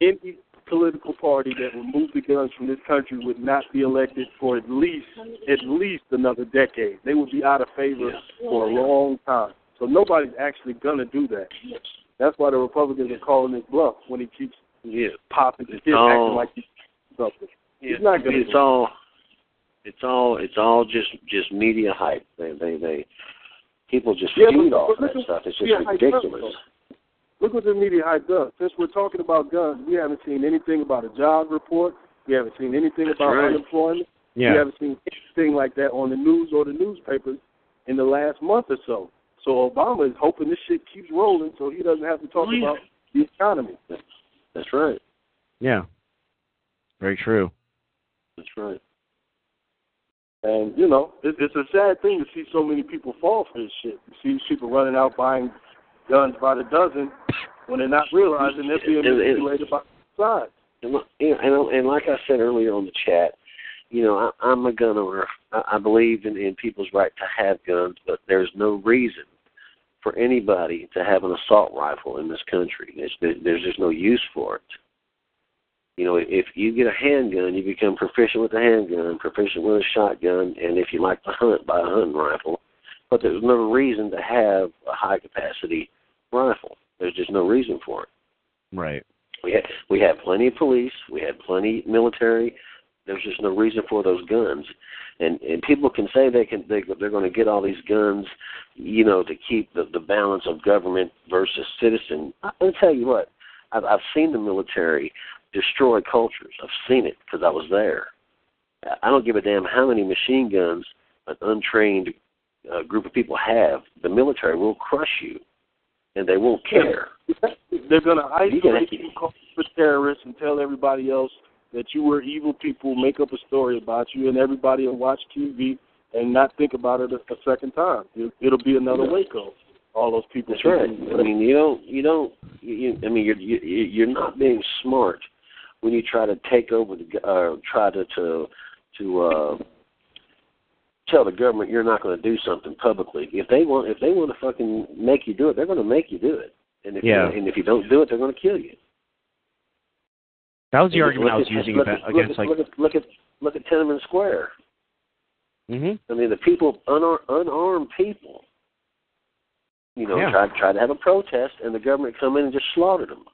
any political party that removed the guns from this country would not be elected for at least at least another decade. They would be out of favor Yeah. for a long time. So nobody's actually going to do that. That's why the Republicans are calling his bluff when he keeps Yeah. popping his It's head, acting like he's something. Yeah, He's not gonna it's do it. all it's all it's all just just media hype. They they they people just Yeah, but- feed off but look that stuff. It's yeah, just hype ridiculous. Look what the media hype does. Since we're talking about guns, we haven't seen anything about a job report. We haven't seen anything That's about right. unemployment. We haven't seen anything like that on the news or the newspapers in the last month or so. So Obama is hoping this shit keeps rolling so he doesn't have to talk Oh, yeah. about the economy. That's right. yeah. Very true. That's right. And, you know, it, it's a sad thing to see so many people fall for this shit. You see people running out buying guns by the dozen when they're not realizing they're being And- and- manipulated by sides. And, li- you know, and, and like I said earlier on the chat, you know, I, I'm a gun owner. I, I believe in, in people's right to have guns, but there's no reason for anybody to have an assault rifle in this country. There's, there's just no use for it. You know, if you get a handgun, you become proficient with a handgun, proficient with a shotgun, and if you like to hunt, buy a hunting rifle. But there's no reason to have a high capacity rifle. There's just no reason for it. Right. We had we had plenty of police. We had plenty military. There's just no reason for those guns, and and people can say they can they they're going to get all these guns, you know, to keep the the balance of government versus citizen. I'll tell you what, I've I've seen the military destroy cultures. I've seen it because I was there. I don't give a damn how many machine guns an untrained uh, group of people have. The military will crush you, and they won't care. They're going to isolate you for terrorists, and tell everybody else that you were evil people, make up a story about you, and everybody will watch TV and not think about it a, a second time. It, it'll be another Yeah. Waco. All those people. That's right. I mean, you don't, you don't, you, you, I mean, you're you, you're not being smart when you try to take over the, go- uh, try to to to uh, tell the government you're not going to do something publicly. If they want, if they want to fucking make you do it, they're going to make you do it. And if Yeah. you, and if you don't do it, they're going to kill you. That was the And argument I was at- using look about, at, against look like. look at look at look at Tiananmen Square. hmm I mean, the people, unar- unarmed people, you know, Yeah. tried tried to have a protest, and the government come in and just slaughtered them.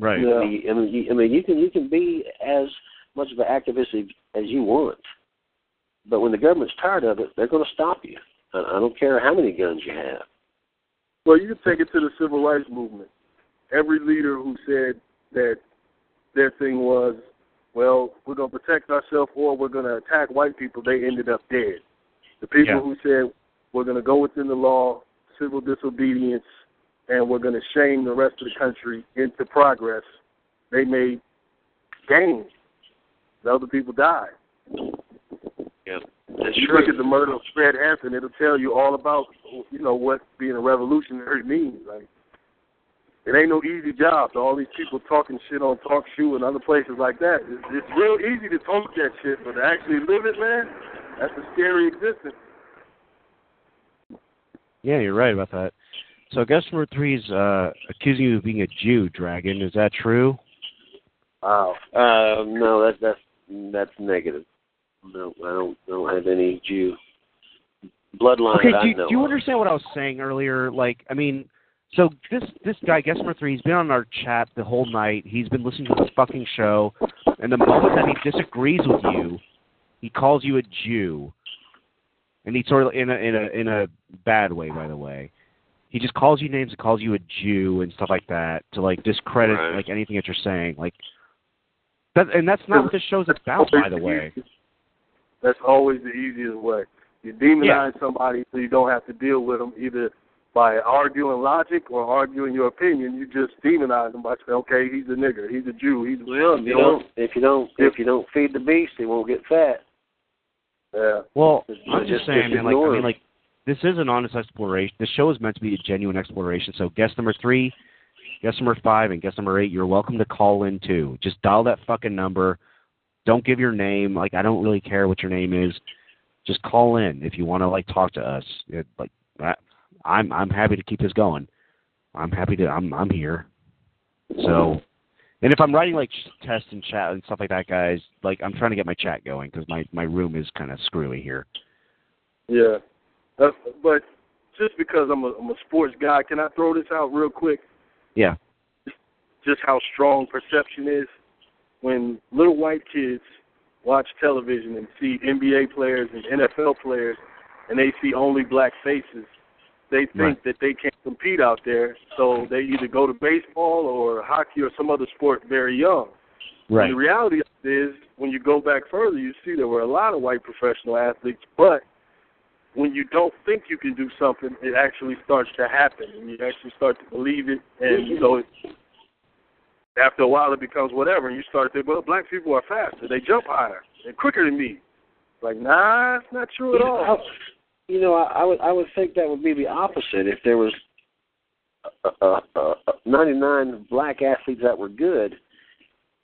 Right. Yeah. I mean, I mean, you, I mean, you can you can be as much of an activist as, as you want, but when the government's tired of it, they're going to stop you. I, I don't care how many guns you have. Well, you can take it to the civil rights movement. Every leader who said that their thing was, well, we're going to protect ourselves or we're going to attack white people, they ended up dead. The people Yeah. who said we're going to go within the law, civil disobedience, and we're going to shame the rest of the country into progress, they made gains. The other people died. Yeah, that's you look at the murder of Fred Hampton, it'll tell you all about you know what being a revolutionary means. Like it ain't no easy job. To all these people talking shit on Talk Shoe and other places like that. It's, it's real easy to talk that shit, but to actually live it, man, that's a scary existence. Yeah, you're right about that. So guest number three is uh, accusing you of being a Jew, Dragon. Is that true? Wow. Uh, no, that's that's that's negative. No, I don't I don't have any Jew bloodline Okay, that do, I you- know do you of. understand what I was saying earlier? Like, I mean, so this this guy, guest number three, he's been on our chat the whole night. He's been listening to this fucking show, and the moment that he disagrees with you, he calls you a Jew, and he sort of in a in a in a bad way, by the way. He just calls you names and calls you a Jew and stuff like that to like discredit Right. like anything that you're saying. Like that, and that's not what this show's about, by the way. That's always the easiest way. You demonize somebody so you don't have to deal with them either by arguing logic or arguing your opinion. You just demonize them by saying, "Okay, he's a nigger, he's a Jew, he's Well, if you know don't, if you don't, if you don't feed the beast, he won't get fat. Yeah. Well, Just- I'm just, just- saying, just man. Like, I mean, like, this is an honest exploration. The show is meant to be a genuine exploration. So, guest number three, guest number five, and guest number eight, you're welcome to call in too. Just dial that fucking number. Don't give your name. Like, I don't really care what your name is. Just call in if you want to like talk to us. It, like, I, I'm I'm happy to keep this going. I'm happy to. I'm I'm here. So, and if I'm writing like tests and chat and stuff like that, guys, like I'm trying to get my chat going because my my room is kind of screwy here. Yeah. Uh, but just because I'm a, I'm a sports guy, can I throw this out real quick? Yeah. Just how strong perception is when little white kids watch television and see NBA players and NFL players, and they see only black faces. They think Right. that they can't compete out there, so they either go to baseball or hockey or some other sport very young. Right. The reality is, when you go back further, you see there were a lot of white professional athletes, but when you don't think you can do something, it actually starts to happen, and you actually start to believe it, and mm-hmm. you know, it, after a while, it becomes whatever, and you start to think, well, black people are faster, they jump higher, they're quicker than me. Like, nah, it's not true at all. You know, I, I would I would think that would be the opposite. If there was uh, uh, uh, 99 black athletes that were good,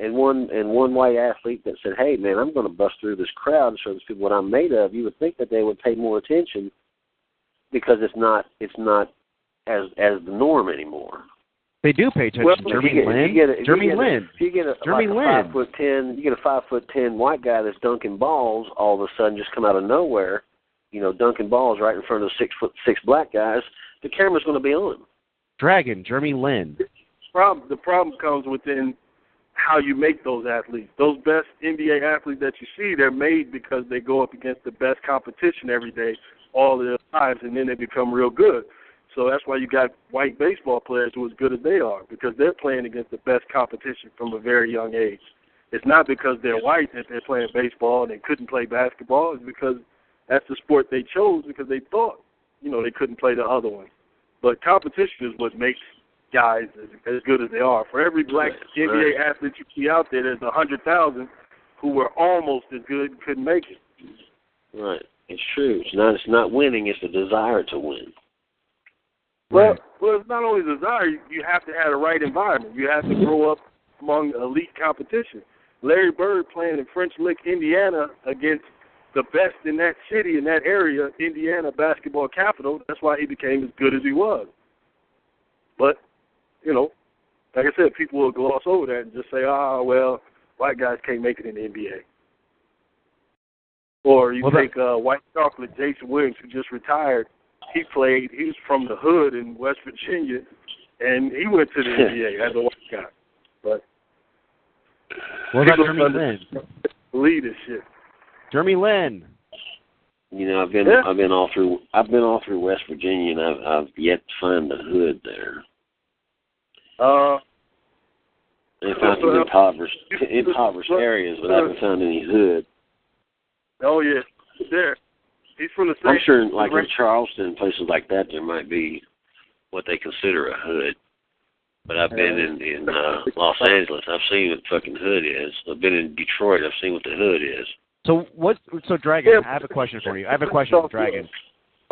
and one and one white athlete that said, "Hey, man, I'm going to bust through this crowd and show these people what I'm made of," you would think that they would pay more attention because it's not it's not as as the norm anymore. They do pay attention. Well, If you Jeremy get- Lin. you get a- if you Jeremy get a- Lin. If you get a, Jeremy like a Lin. five foot ten, you get a five foot ten white guy that's dunking balls all of a sudden just come out of nowhere, you know, dunking balls right in front of six foot six black guys. The camera's going to be on him. Dragon. Jeremy Lin. problem the problem comes within how you make those athletes. Those best NBA athletes that you see, they're made because they go up against the best competition every day, all of their lives, and then they become real good. So that's why you got white baseball players who are as good as they are because they're playing against the best competition from a very young age. It's not because they're white that they're playing baseball and they couldn't play basketball. It's because that's the sport they chose because they thought, you know, they couldn't play the other one. But competition is what makes guys as, as good as they are. For every black NBA athlete you see out there, there's a hundred thousand who were almost as good and couldn't make it. Right. It's true. It's not. It's not winning. It's the desire to win. Well, well, it's not only desire. You you have to have the right environment. You have to grow up among elite competition. Larry Bird playing in French Lick, Indiana, against the best in that city, in that area, Indiana basketball capital. That's why he became as good as he was. But, you know, like I said, people will gloss over that and just say, "Ah, well, white guys can't make it in the NBA." Or you Well, take uh, white chocolate, Jason Williams, who just retired. He played. He was from the hood in West Virginia, and he went to the NBA as a white guy. But What about Jeremy Lin? believe this shit. Jeremy Lin. You know, I've been Yeah. I've been all through I've been all through West Virginia, and I've I've yet to find the hood there. Uh, I found some impoverished impoverished areas, but I haven't found any hood. oh yeah, there. He's from the same. I'm sure, like in Charleston places like that, there might be what they consider a hood. But I've been in in uh, Los Angeles. I've seen what fucking hood is. I've been in Detroit. I've seen what the hood is. So what? So Dragon. I have a question for you. I have a question for Dragon.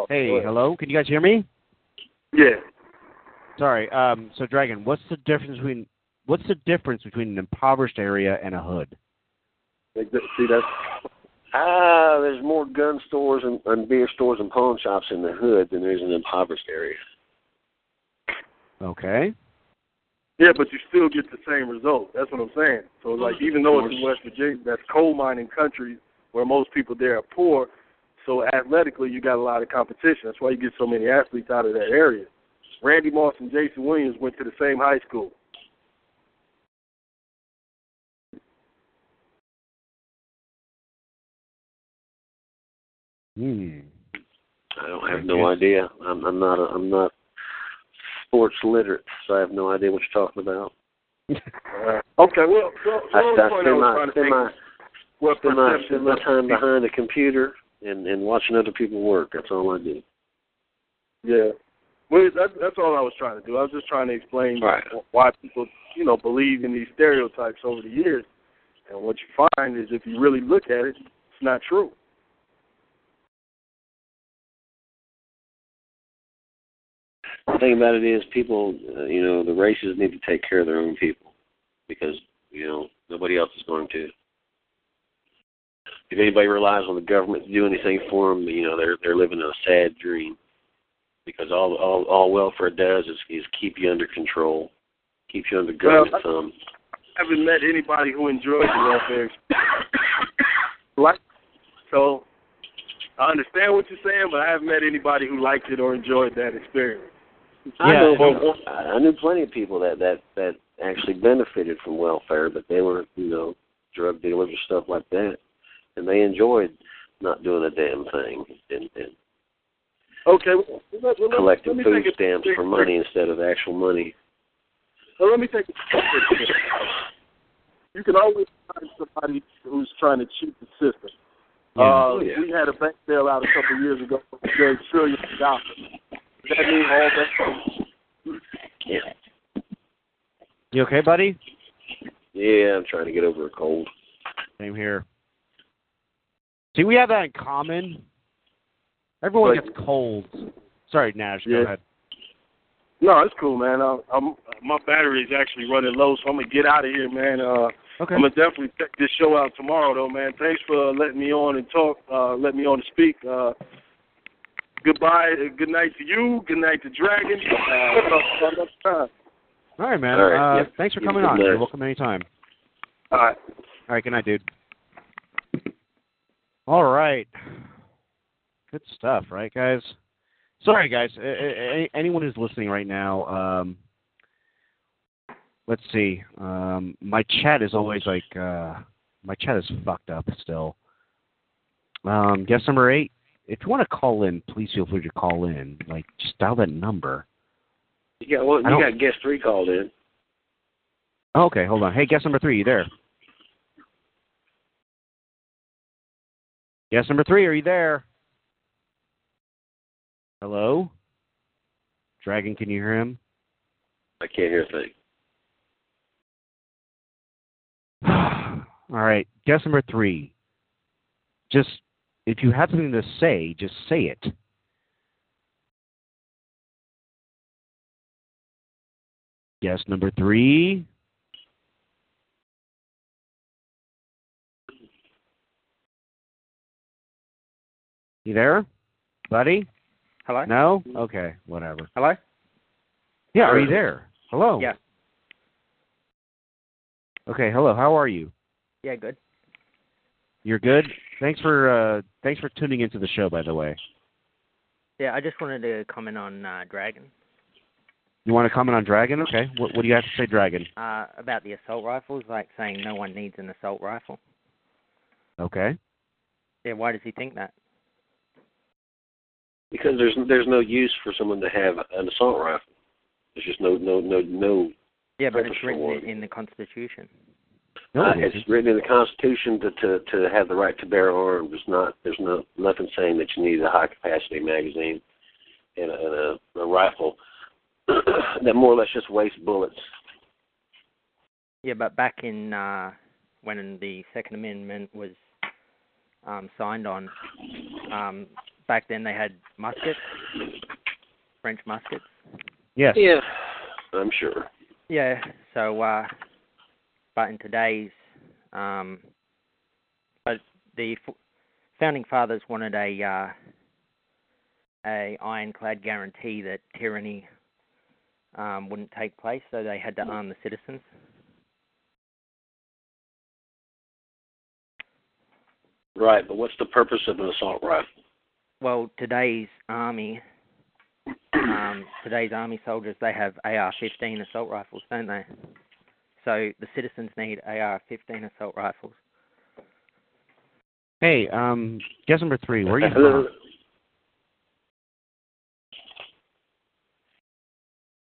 Hey, hello. Can you guys hear me? Yeah. Sorry. Um. So Dragon, what's the difference between what's the difference between an impoverished area and a hood? Like that- See that's Ah, there's more gun stores and, and beer stores and pawn shops in the hood than there's in the impoverished area. Okay. Yeah, but you still get the same result. That's what I'm saying. So like even though it's in West Virginia, that's coal mining country where most people there are poor. So athletically, you got a lot of competition. That's why you get so many athletes out of that area. Randy Moss and Jason Williams went to the same high school. Hmm. I don't have no idea. I'm, I'm not. A, I'm not sports literate, so I have no idea what you're talking about. Uh, okay, well, so, so I, I spend my spend my what spend my spend my time behind a computer and and watching other people work. That's all I do. Yeah. Well, that's that's all I was trying to do. I was just trying to explain Right. why people, you know, believe in these stereotypes over the years. And what you find is, if you really look at it, it's not true. The thing about it is, people, uh, you know, the races need to take care of their own people because you know nobody else is going to. If anybody relies on the government to do anything for them, you know, they're they're living a sad dream because all all all welfare does is is keep you under control, keeps you under government Well, thumb. I haven't met anybody who enjoys the welfare. Like, so I understand what you're saying, but I haven't met anybody who liked it or enjoyed that experience. I Yeah, know, I knew plenty of people that that that actually benefited from welfare, but they were, you know, drug dealers or stuff like that, and they enjoyed not doing a damn thing and, and Okay, well, let, collecting let food stamps for money instead of actual money. Well, let me take. You can always find somebody who's trying to cheat the system. Yeah. Uh, Oh, yeah. We had a bank bailout a couple of years ago. We gave trillions of dollars. That mean all that? Yeah, You okay, buddy? yeah. I'm trying to get over a cold. Same here. See, we have that in common. Everyone But- gets colds. Sorry, Nash. Go ahead. No, it's cool, man. I, I'm my battery is actually running low, so I'm gonna get out of here, man. Uh, Okay. I'm gonna definitely check this show out tomorrow, though, man. Thanks for letting me on and talk. Uh, let me on to speak. Uh, goodbye. uh, Good night to you. Good night to Dragon. Talk next time. All right, man. All right, uh, yeah. Thanks for coming on. You're welcome anytime. All right. All right, good night, dude. All right. Good stuff, right, guys? Sorry, guys. A- a- Anyone who's listening right now, um, let's see. Um, my chat is always like, uh, my chat is fucked up still. Um, guest number eight. If you want to call in, please feel free to call in. Like, just dial that number. You got one. You got guest three called in. Okay, hold on. Hey, guest number three, you there? Guest number three, are you there? Hello? Dragon, can you hear him? I can't hear a thing. All right, guest number three. Just, if you have something to say, just say it. Guest number three. You there, buddy? Hello? No? Okay, whatever. Hello? Yeah, are you there? Hello? Yeah. Okay, hello. How are you? Yeah, good. You're good? Thanks for uh thanks for tuning into the show by the way. Yeah, I just wanted to comment on uh, Dragon. You want to comment on Dragon? Okay. What what do you have to say Dragon? Uh, about the assault rifles, like saying no one needs an assault rifle. Okay. Yeah, why does he think that? Because there's there's no use for someone to have an assault rifle. There's just no no no no. Yeah, but it's written in, in the Constitution. No, uh, it's written in the Constitution to, to to have the right to bear arms. It's not there's no nothing saying that you need a high capacity magazine and a, and a, a rifle that more or less just waste bullets. Yeah, but back in uh, when the Second Amendment was um, signed on, um, back then they had muskets, French muskets. Yes. Yeah, I'm sure. Yeah. So, uh, but in today's, um, but the founding fathers wanted a uh, a ironclad guarantee that tyranny um, wouldn't take place, so they had to arm the citizens. Right, but what's the purpose of an assault rifle? well, today's army, um, today's army soldiers, they have AR-15 assault rifles, don't they? So the citizens need AR-15 assault rifles. Hey, um, guess number three. Where are you from?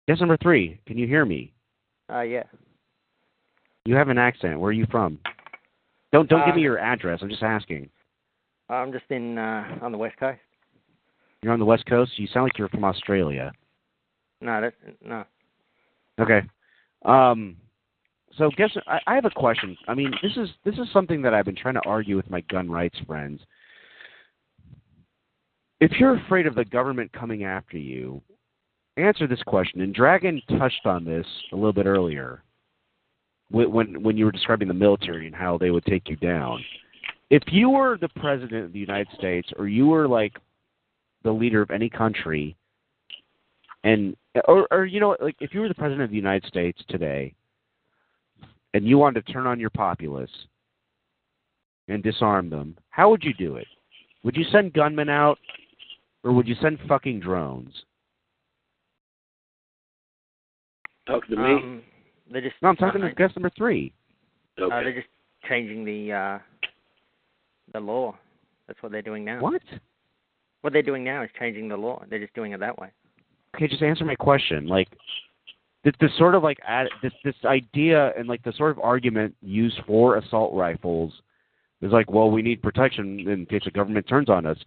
Guess number three. Can you hear me? Uh, yeah. You have an accent. Where are you from? Don't don't give Uh, me your address. I'm just asking. I'm just in uh, on the west coast. You're on the west coast. You sound like you're from Australia. No, that's no. Okay. Um, so guess I, I have a question. I mean, this is this is something that I've been trying to argue with my gun rights friends. If you're afraid of the government coming after you, answer this question. And Dragon touched on this a little bit earlier when when, you were describing the military and how they would take you down. If you were the president of the United States, or you were like the leader of any country, and or or you know like if you were the president of the United States today and you wanted to turn on your populace and disarm them, how would you do it? Would you send gunmen out or would you send fucking drones? Talking to me. Um, they're just No, I'm talking uh, to guest number 3. uh, they're just changing the uh, the law. That's what they're doing now. What? What they're doing now is changing the law. They're just doing it that way. Okay, just answer my question. Like this, this sort of like ad, this this idea and like the sort of argument used for assault rifles is like, well, we need protection in case the government turns on us.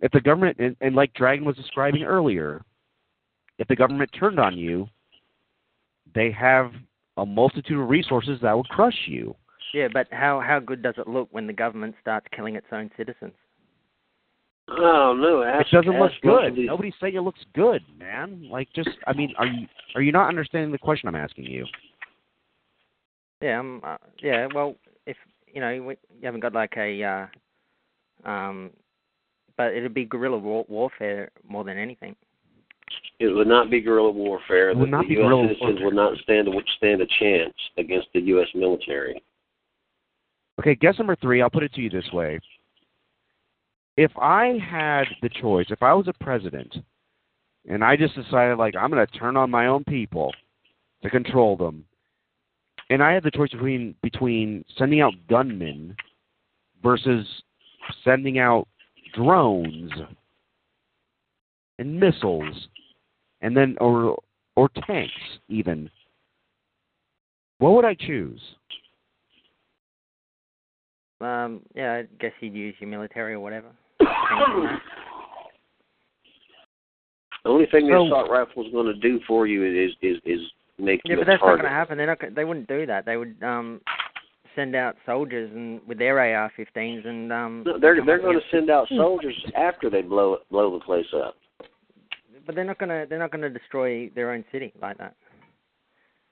If the government and, and like Dragon was describing earlier, if the government turned on you, they have a multitude of resources that would crush you. Yeah, but how how good does it look when the government starts killing its own citizens? Oh no, It doesn't look good. of these- Nobody's saying it looks good, man. Like, just I mean, are you are you not understanding the question I'm asking you? Yeah, um, uh, yeah. Well, if you know, we, you haven't got like a, uh, um, but it'd be guerrilla war- warfare more than anything. It would not be guerrilla warfare. It would The- not the be U.S. guerrilla citizens warfare. would not stand a, stand a chance against the U.S. military. Okay, guess number three. I'll put it to you this way: If I had the choice, if I was a president, and I just decided like I'm going to turn on my own people to control them, and I had the choice between between sending out gunmen versus sending out drones and missiles, and then or or tanks even. What would I choose? Um, yeah, I guess you'd use your military or whatever. Things like that. The only thing the So- assault rifle is going to do for you is is is make Yeah, you but a that's not going to happen. They're not. They wouldn't do that. They would um send out soldiers and with their AR-15s and um. No, they're they're going to send out soldiers after they blow it, blow the place up. But they're not going to. They're not going to destroy their own city like that.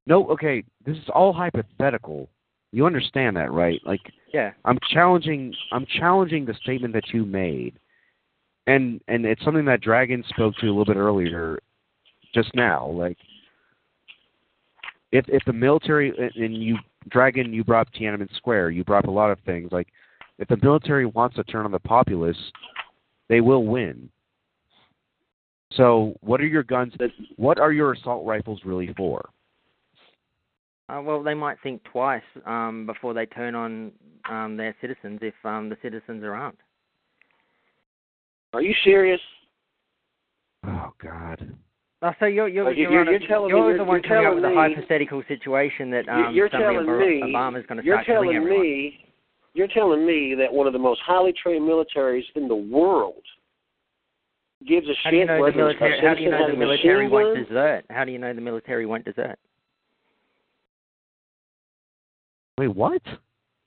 No, okay, this is all hypothetical. You understand that, right? Like Yeah. I'm challenging I'm challenging the statement that you made. And and it's something that Dragon spoke to a little bit earlier just now. Like if if the military and you Dragon you brought up Tiananmen Square, you brought up a lot of things like if the military wants to turn on the populace, they will win. So, what are your guns? That- What are your assault rifles really for? Uh, well, they might think twice um, before they turn on um, their citizens if um, the citizens are armed. Are you serious? Oh God. Oh, so you're you're, you- you're, you're- you're telling me- you're you're- the one you're coming up with a telling me- hypothetical situation that You- um, you're telling Bar- me Obama's going to you're start killing telling everyone. me you're telling me that one of the most highly trained militaries in the world gives a How do you shit know the whether military? How do you know the military machine won't gun? desert? How do you know the military won't desert? Wait, what?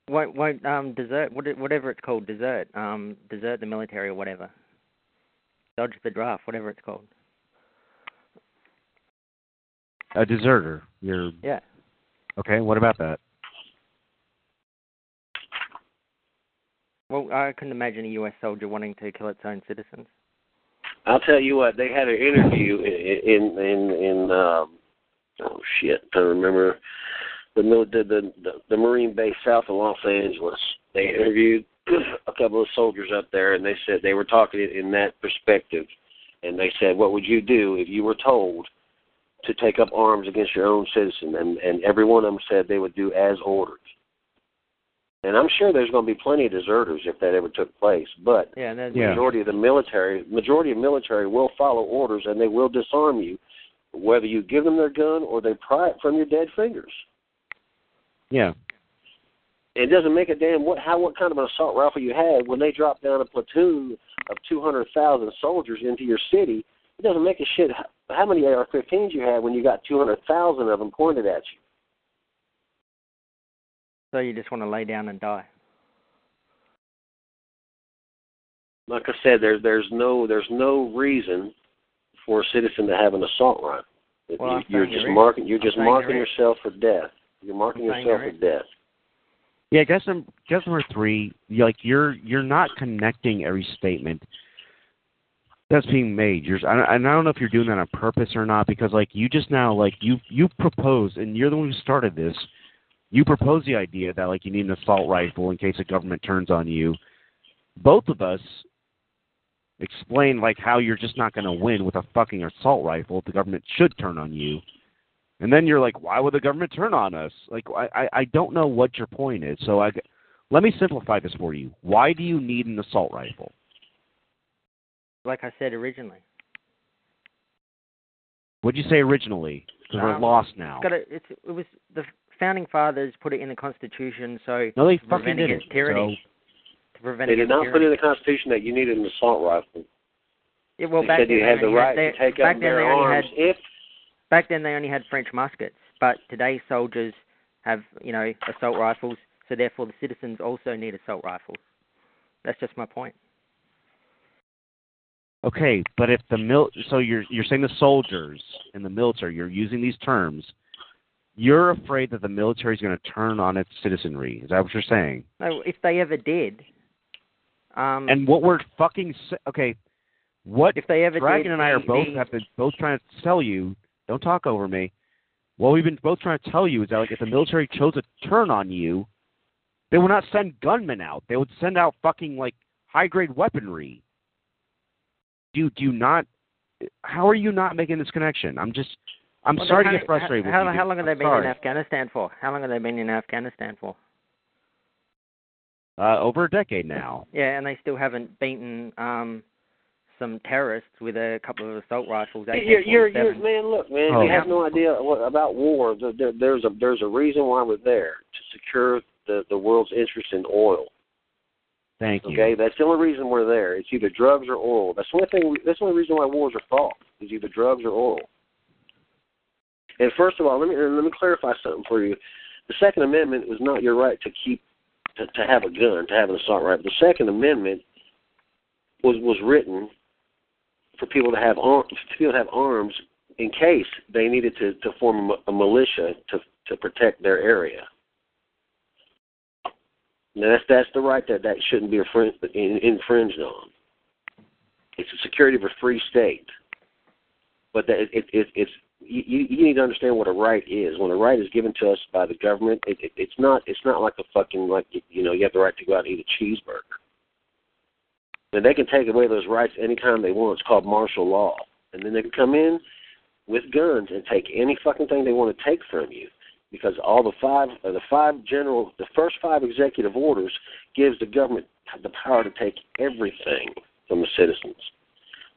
Won't won't um desert? What, whatever it's called, desert. Um, desert the military or whatever. Dodge the draft, whatever it's called. A deserter. You're Yeah. okay. What about that? Well, I couldn't imagine a U.S. soldier wanting to kill its own citizens. I'll tell you what. They had an interview in in in, in um, oh shit, I remember the mil- the, the the the Marine base south of Los Angeles. They interviewed a couple of soldiers up there, and they said they were talking it in that perspective, and they said, "What would you do if you were told to take up arms against your own citizen?" And and every one of them said they would do as ordered. And I'm sure there's going to be plenty of deserters if that ever took place. But Yeah, and Yeah. majority of the military, majority of military will follow orders and they will disarm you, whether you give them their gun or they pry it from your dead fingers. Yeah. It doesn't make a damn what how what kind of an assault rifle you had when they drop down a platoon of two hundred thousand soldiers into your city. It doesn't make a shit how, many AR-15s you had when you got two hundred thousand of them pointed at you. So you just want to lay down and die. Like I said, there's there's no there's no reason for a citizen to have an assault rifle. Well, you, you're just marking you're I'm just marking yourself for death. You're marking I'm yourself for death. Yeah, guess number guess number three, like you're you're not connecting every statement that's being made. You're I, and I don't know if you're doing that on purpose or not because like you just now like you you proposed and you're the one who started this. You proposed the idea that like you need an assault rifle in case the government turns on you. Both of us explain like how you're just not going to win with a fucking assault rifle if the government should turn on you. And then you're like, why would the government turn on us? Like, I, I- I don't know what your point is. So I, let me simplify this for you. Why do you need an assault rifle? Like I said originally. What'd you say originally? Because we're Um, lost now. It's got a, it's, it was the founding fathers put it in the Constitution so No, they to fucking did it. against tyranny. to prevent They did against not put in the Constitution that you needed an assault rifle. Yeah, well, they back said then you they had the only right they, to take back up then their they arms had if back then they only had French muskets, but today soldiers have you know assault rifles, so therefore the citizens also need assault rifles. That's just my point. Okay, but if the mil, so you're you're saying the soldiers in the military, you're using these terms. You're afraid that the military is going to turn on its citizenry. Is that what you're saying? No, if they ever did, um, And what we're fucking okay, what if they ever did. Dragon did, and I are both have been both trying to tell you. Don't talk over me. What we've been both trying to tell you is that like if the military chose to turn on you, they would not send gunmen out. They would send out fucking like high grade weaponry. Do do you not? How are you not making this connection? I'm just. I'm Well, sorry to get frustrated How, with you. how long have they been sorry. in Afghanistan for? How long have they been in Afghanistan for? Uh, over a decade now. Yeah, and they still haven't beaten um, some terrorists with a couple of assault rifles. you're, you're, you're, man, look, man, Oh. you have no idea what, about war. There- There, there's a there's a reason why we're there to secure the the world's interest in oil. Thank you. Okay, that's the only reason we're there. It's either drugs or oil. That's the only thing. We, that's the only reason why wars are fought. Is either drugs or oil. And first of all, let me let me clarify something for you. The Second Amendment was not your right to keep to, to have a gun, to have an assault rifle. The Second Amendment was was written for people to have arms, people to have arms in case they needed to to form a, a militia to to protect their area. Now that's that's the right that that shouldn't be infringed, on. It's the security of a free state, but that it, it, it it's you, you need to understand what a right is. When a right is given to us by the government, it, it, it's not it's not like a fucking like you know you have the right to go out and eat a cheeseburger. And they can take away those rights anytime they want. It's called martial law, and then they can come in with guns and take any fucking thing they want to take from you because all the five uh, the five general the first five executive orders gives the government the power to take everything from the citizens.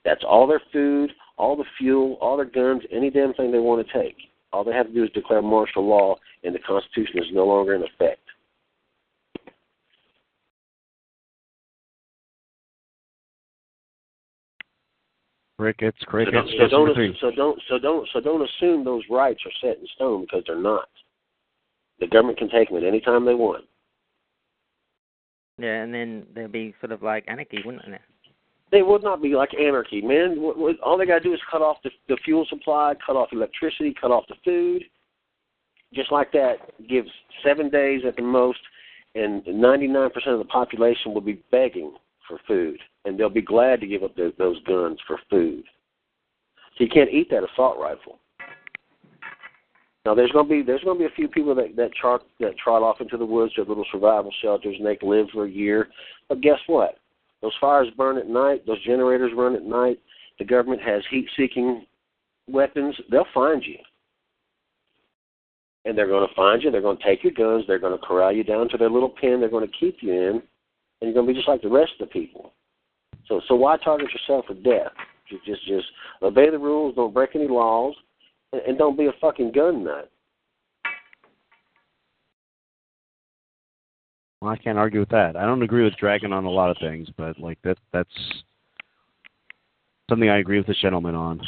That's all their food, all the fuel, all their guns, any damn thing they want to take. All they have to do is declare martial law, and the Constitution is no longer in effect. Crickets, So don't, so That's number don't so don't so don't so don't assume those rights are set in stone because they're not. The government can take them at any time they want. Yeah, and then there'd be sort of like anarchy, wouldn't there? They would not be like anarchy, man. What, what, all they got to do is cut off the, the fuel supply, cut off electricity, cut off the food. Just like that, gives seven days at the most, and 99% of the population will be begging for food, and they'll be glad to give up those guns for food. So you can't eat that assault rifle. Now there's gonna be there's gonna be a few people that that trot that trot off into the woods to little survival shelters and they can live for a year. But guess what? Those fires burn at night. Those generators run at night. The government has heat-seeking weapons. They'll find you, and they're going to find you. They're going to take your guns. They're going to corral you down to their little pen. They're going to keep you in, and you're going to be just like the rest of the people. So, so why target yourself with death? Just, just, just obey the rules. Don't break any laws, and, and don't be a fucking gun nut. Well, I can't argue with that. I don't agree with Dragon on a lot of things, but like that that's something I agree with the gentleman on.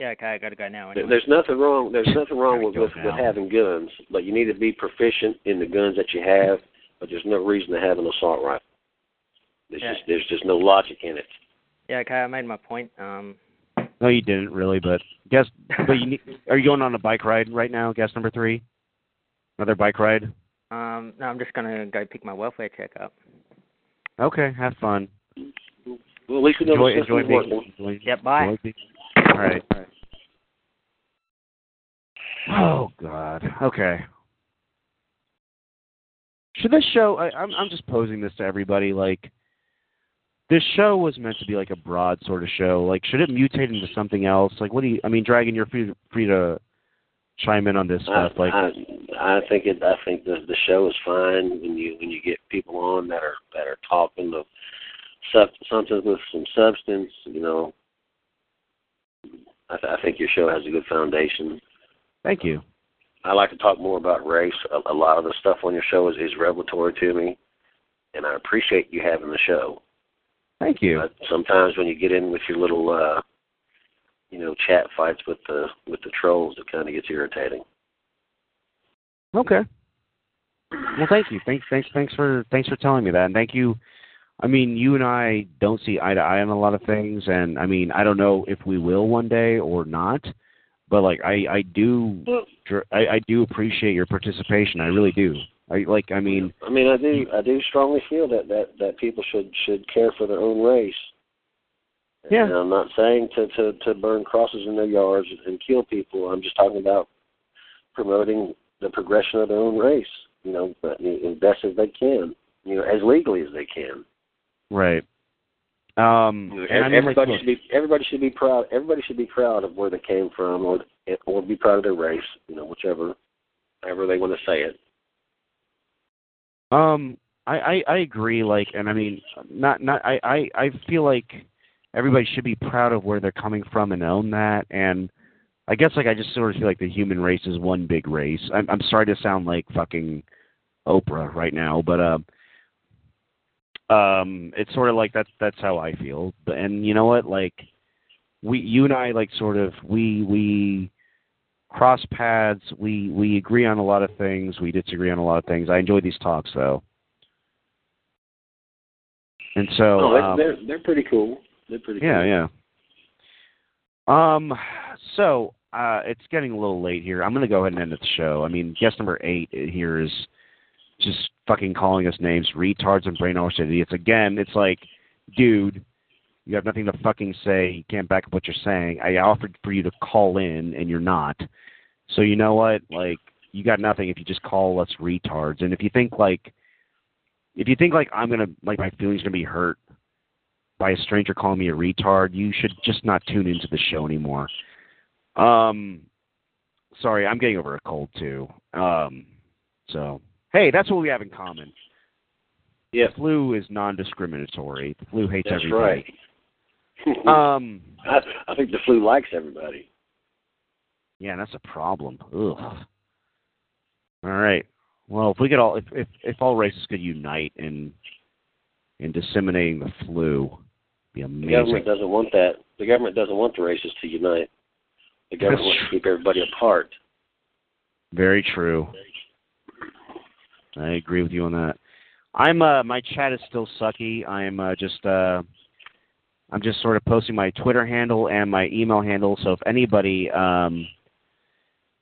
Yeah, okay, I gotta go now. Anyway. There's nothing wrong. There's nothing wrong with, with, with having guns, but you need to be proficient in the guns that you have. But there's no reason to have an assault rifle. There's Yeah. just there's just no logic in it. Yeah, okay, I made my point. Um, No, you didn't really, but guess. But you need, are you going on a bike ride right now? Guess number three. Another bike ride. um, no, I'm just gonna go pick my welfare check up. Okay, have fun. Well, at least we know Enjoy, the enjoy being. Enjoy, Yep, bye. enjoy being- All right. All right. Oh God. Okay. Should this show? I, I'm I'm just posing this to everybody. Like, this show was meant to be like a broad sort of show. Like, should it mutate into something else? Like, what do you? I mean, Dragon, you're free free to chime in on this I, stuff. Like, I, I think it. I think the the show is fine when you when you get people on that are that are talking of sub, something with some substance. You know, I, th- I think your show has a good foundation. thank you. I like to talk more about race. A, a lot of the stuff on your show is, is revelatory to me, and I appreciate you having the show. Thank you. But sometimes when you get in with your little, uh, you know, chat fights with the with the trolls, it kind of gets irritating. Okay. Well, thank you. Thanks, thanks, thanks for thanks for telling me that, and thank you. I mean, you and I don't see eye to eye on a lot of things, and I mean, I don't know if we will one day or not, but like, I I do mm. I, I do appreciate your participation. I really do. I like. I mean, I mean, I do I do strongly feel that that that people should should care for their own race. Yeah. And I'm not saying to to to burn crosses in their yards and kill people. I'm just talking about promoting the progression of their own race. You know, but as best as they can. You know, as legally as they can. right. Um, and I mean, everybody should be everybody should be proud. Everybody should be proud of where they came from, or or be proud of their race. You know, whichever, however they want to say it. Um, I, I I agree. Like, and I mean, not not. I I I feel like everybody should be proud of where they're coming from and own that. And I guess like I just sort of feel like the human race is one big race. I'm I'm sorry to sound like fucking Oprah right now, but um. Um, it's sort of like that's that's how I feel. But and you know what, like we you and I like sort of we we cross paths. We we agree on a lot of things. We disagree on a lot of things. I enjoy these talks though. And so oh, um, they're they're pretty cool. They're pretty yeah, cool. yeah. Um, so uh, it's getting a little late here. I'm going to go ahead and end the show. I mean, guest number eight here is just fucking calling us names, retards and brainwashed idiots. Again, it's like, dude, you have nothing to fucking say. You can't back up what you're saying. I offered for you to call in, and you're not. So you know what? Like, you got nothing if you just call us retards. And if you think like, if you think like I'm gonna like my feelings gonna be hurt by a stranger calling me a retard, you should just not tune into the show anymore. Um, sorry, I'm getting over a cold too. Um, so hey, that's what we have in common. Yeah, The flu is non-discriminatory. The flu hates that's everybody. right. Um, I, I think the flu likes everybody. yeah, that's a problem. Ugh. All right. Well, if we could all, if if, if all races could unite in in disseminating the flu, be The government doesn't want that. The government doesn't want the races to unite. The government That's wants to keep everybody apart. Very true. I agree with you on that. I'm uh my chat is still sucky. I'm uh, just uh I'm just sort of posting my Twitter handle and my email handle. So if anybody um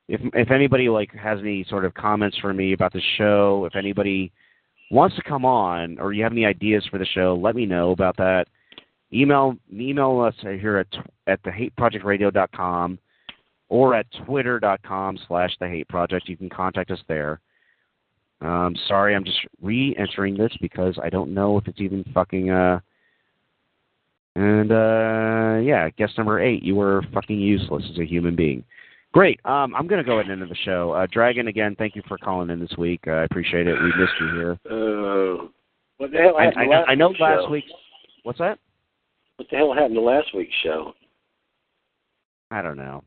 if if anybody like has any sort of comments for me about the show, if anybody wants to come on or you have any ideas for the show, let me know about that. Email email us here at at thehateprojectradio.com. or at twitter.com slash the hate project. You can contact us there. Um, sorry, I'm just re-entering this because I don't know if it's even fucking uh and uh yeah, guest number eight, you were fucking useless as a human being. Great. Um, I'm gonna go ahead and end the show. Uh, Dragon, again, thank you for calling in this week. Uh, I appreciate it. We missed you here. Uh, what the hell I, happened I, to know- last I know week's last show? week. What's that? What the hell happened to last week's show? I don't know.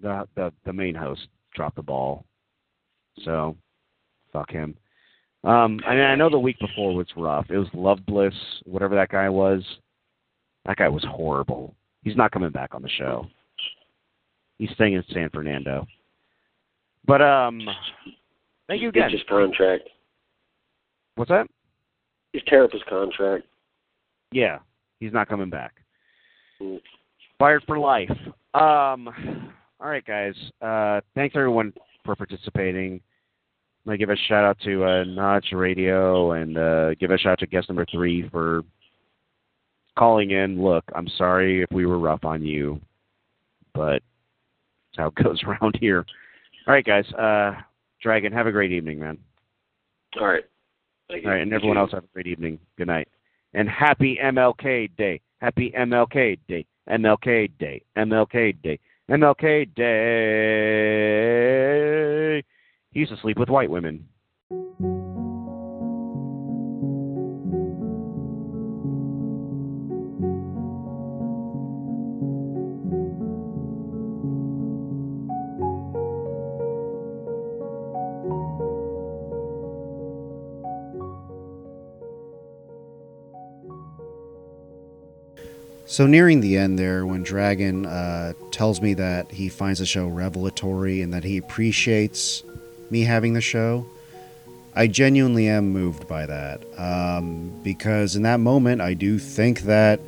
The the the main host dropped the ball. So fuck him. Um I mean I know the week before was rough. It was Love Bliss, whatever that guy was. That guy was horrible. He's not coming back on the show. He's staying in San Fernando. But um thank you again. It's his contract. What's that? He's tear up His contract. Yeah. He's not coming back. Mm. Fired for life. Um, all right, guys. Uh, thanks everyone for participating. I'm gonna give a shout out to uh, Notch Radio and uh, give a shout out to guest number three for calling in. Look, I'm sorry if we were rough on you, but that's how it goes around here. All right, guys. Uh, Dragon, have a great evening, man. All right. Thank All right, and everyone else have a great evening. Good night. And happy MLK Day. Happy MLK Day. MLK Day. MLK Day. MLK Day. He used to sleep with white women. So nearing the end there, when Dragon uh, tells me that he finds the show revelatory and that he appreciates me having the show, I genuinely am moved by that. Um, because in that moment, I do think that,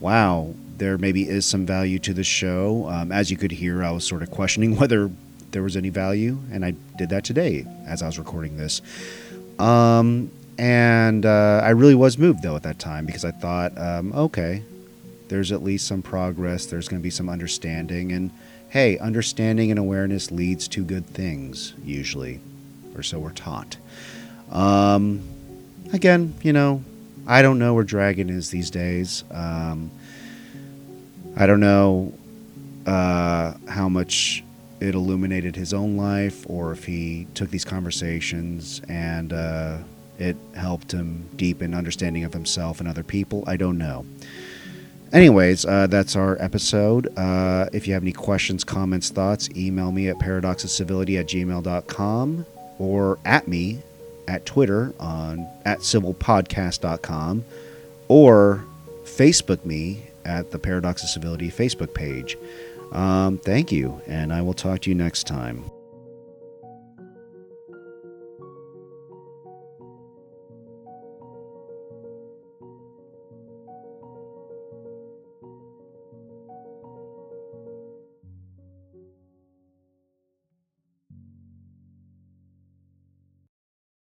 wow, there maybe is some value to the show. Um, as you could hear, I was sort of questioning whether there was any value, and I did that today as I was recording this. Um, and uh, I really was moved though at that time because I thought, um, okay, there's at least some progress. There's going to be some understanding, and hey, understanding and awareness leads to good things usually, or so we're taught. Um, again, you know, I don't know where Dragon is these days. Um, I don't know uh, how much it illuminated his own life, or if he took these conversations and uh, it helped him deepen understanding of himself and other people. I don't know. Anyways, uh, that's our episode. Uh, if you have any questions, comments, thoughts, email me at paradoxofcivility at gmail.com or at me at Twitter on at civilpodcast.com or Facebook me at the Paradox of Civility Facebook page. Um, thank you, and I will talk to you next time.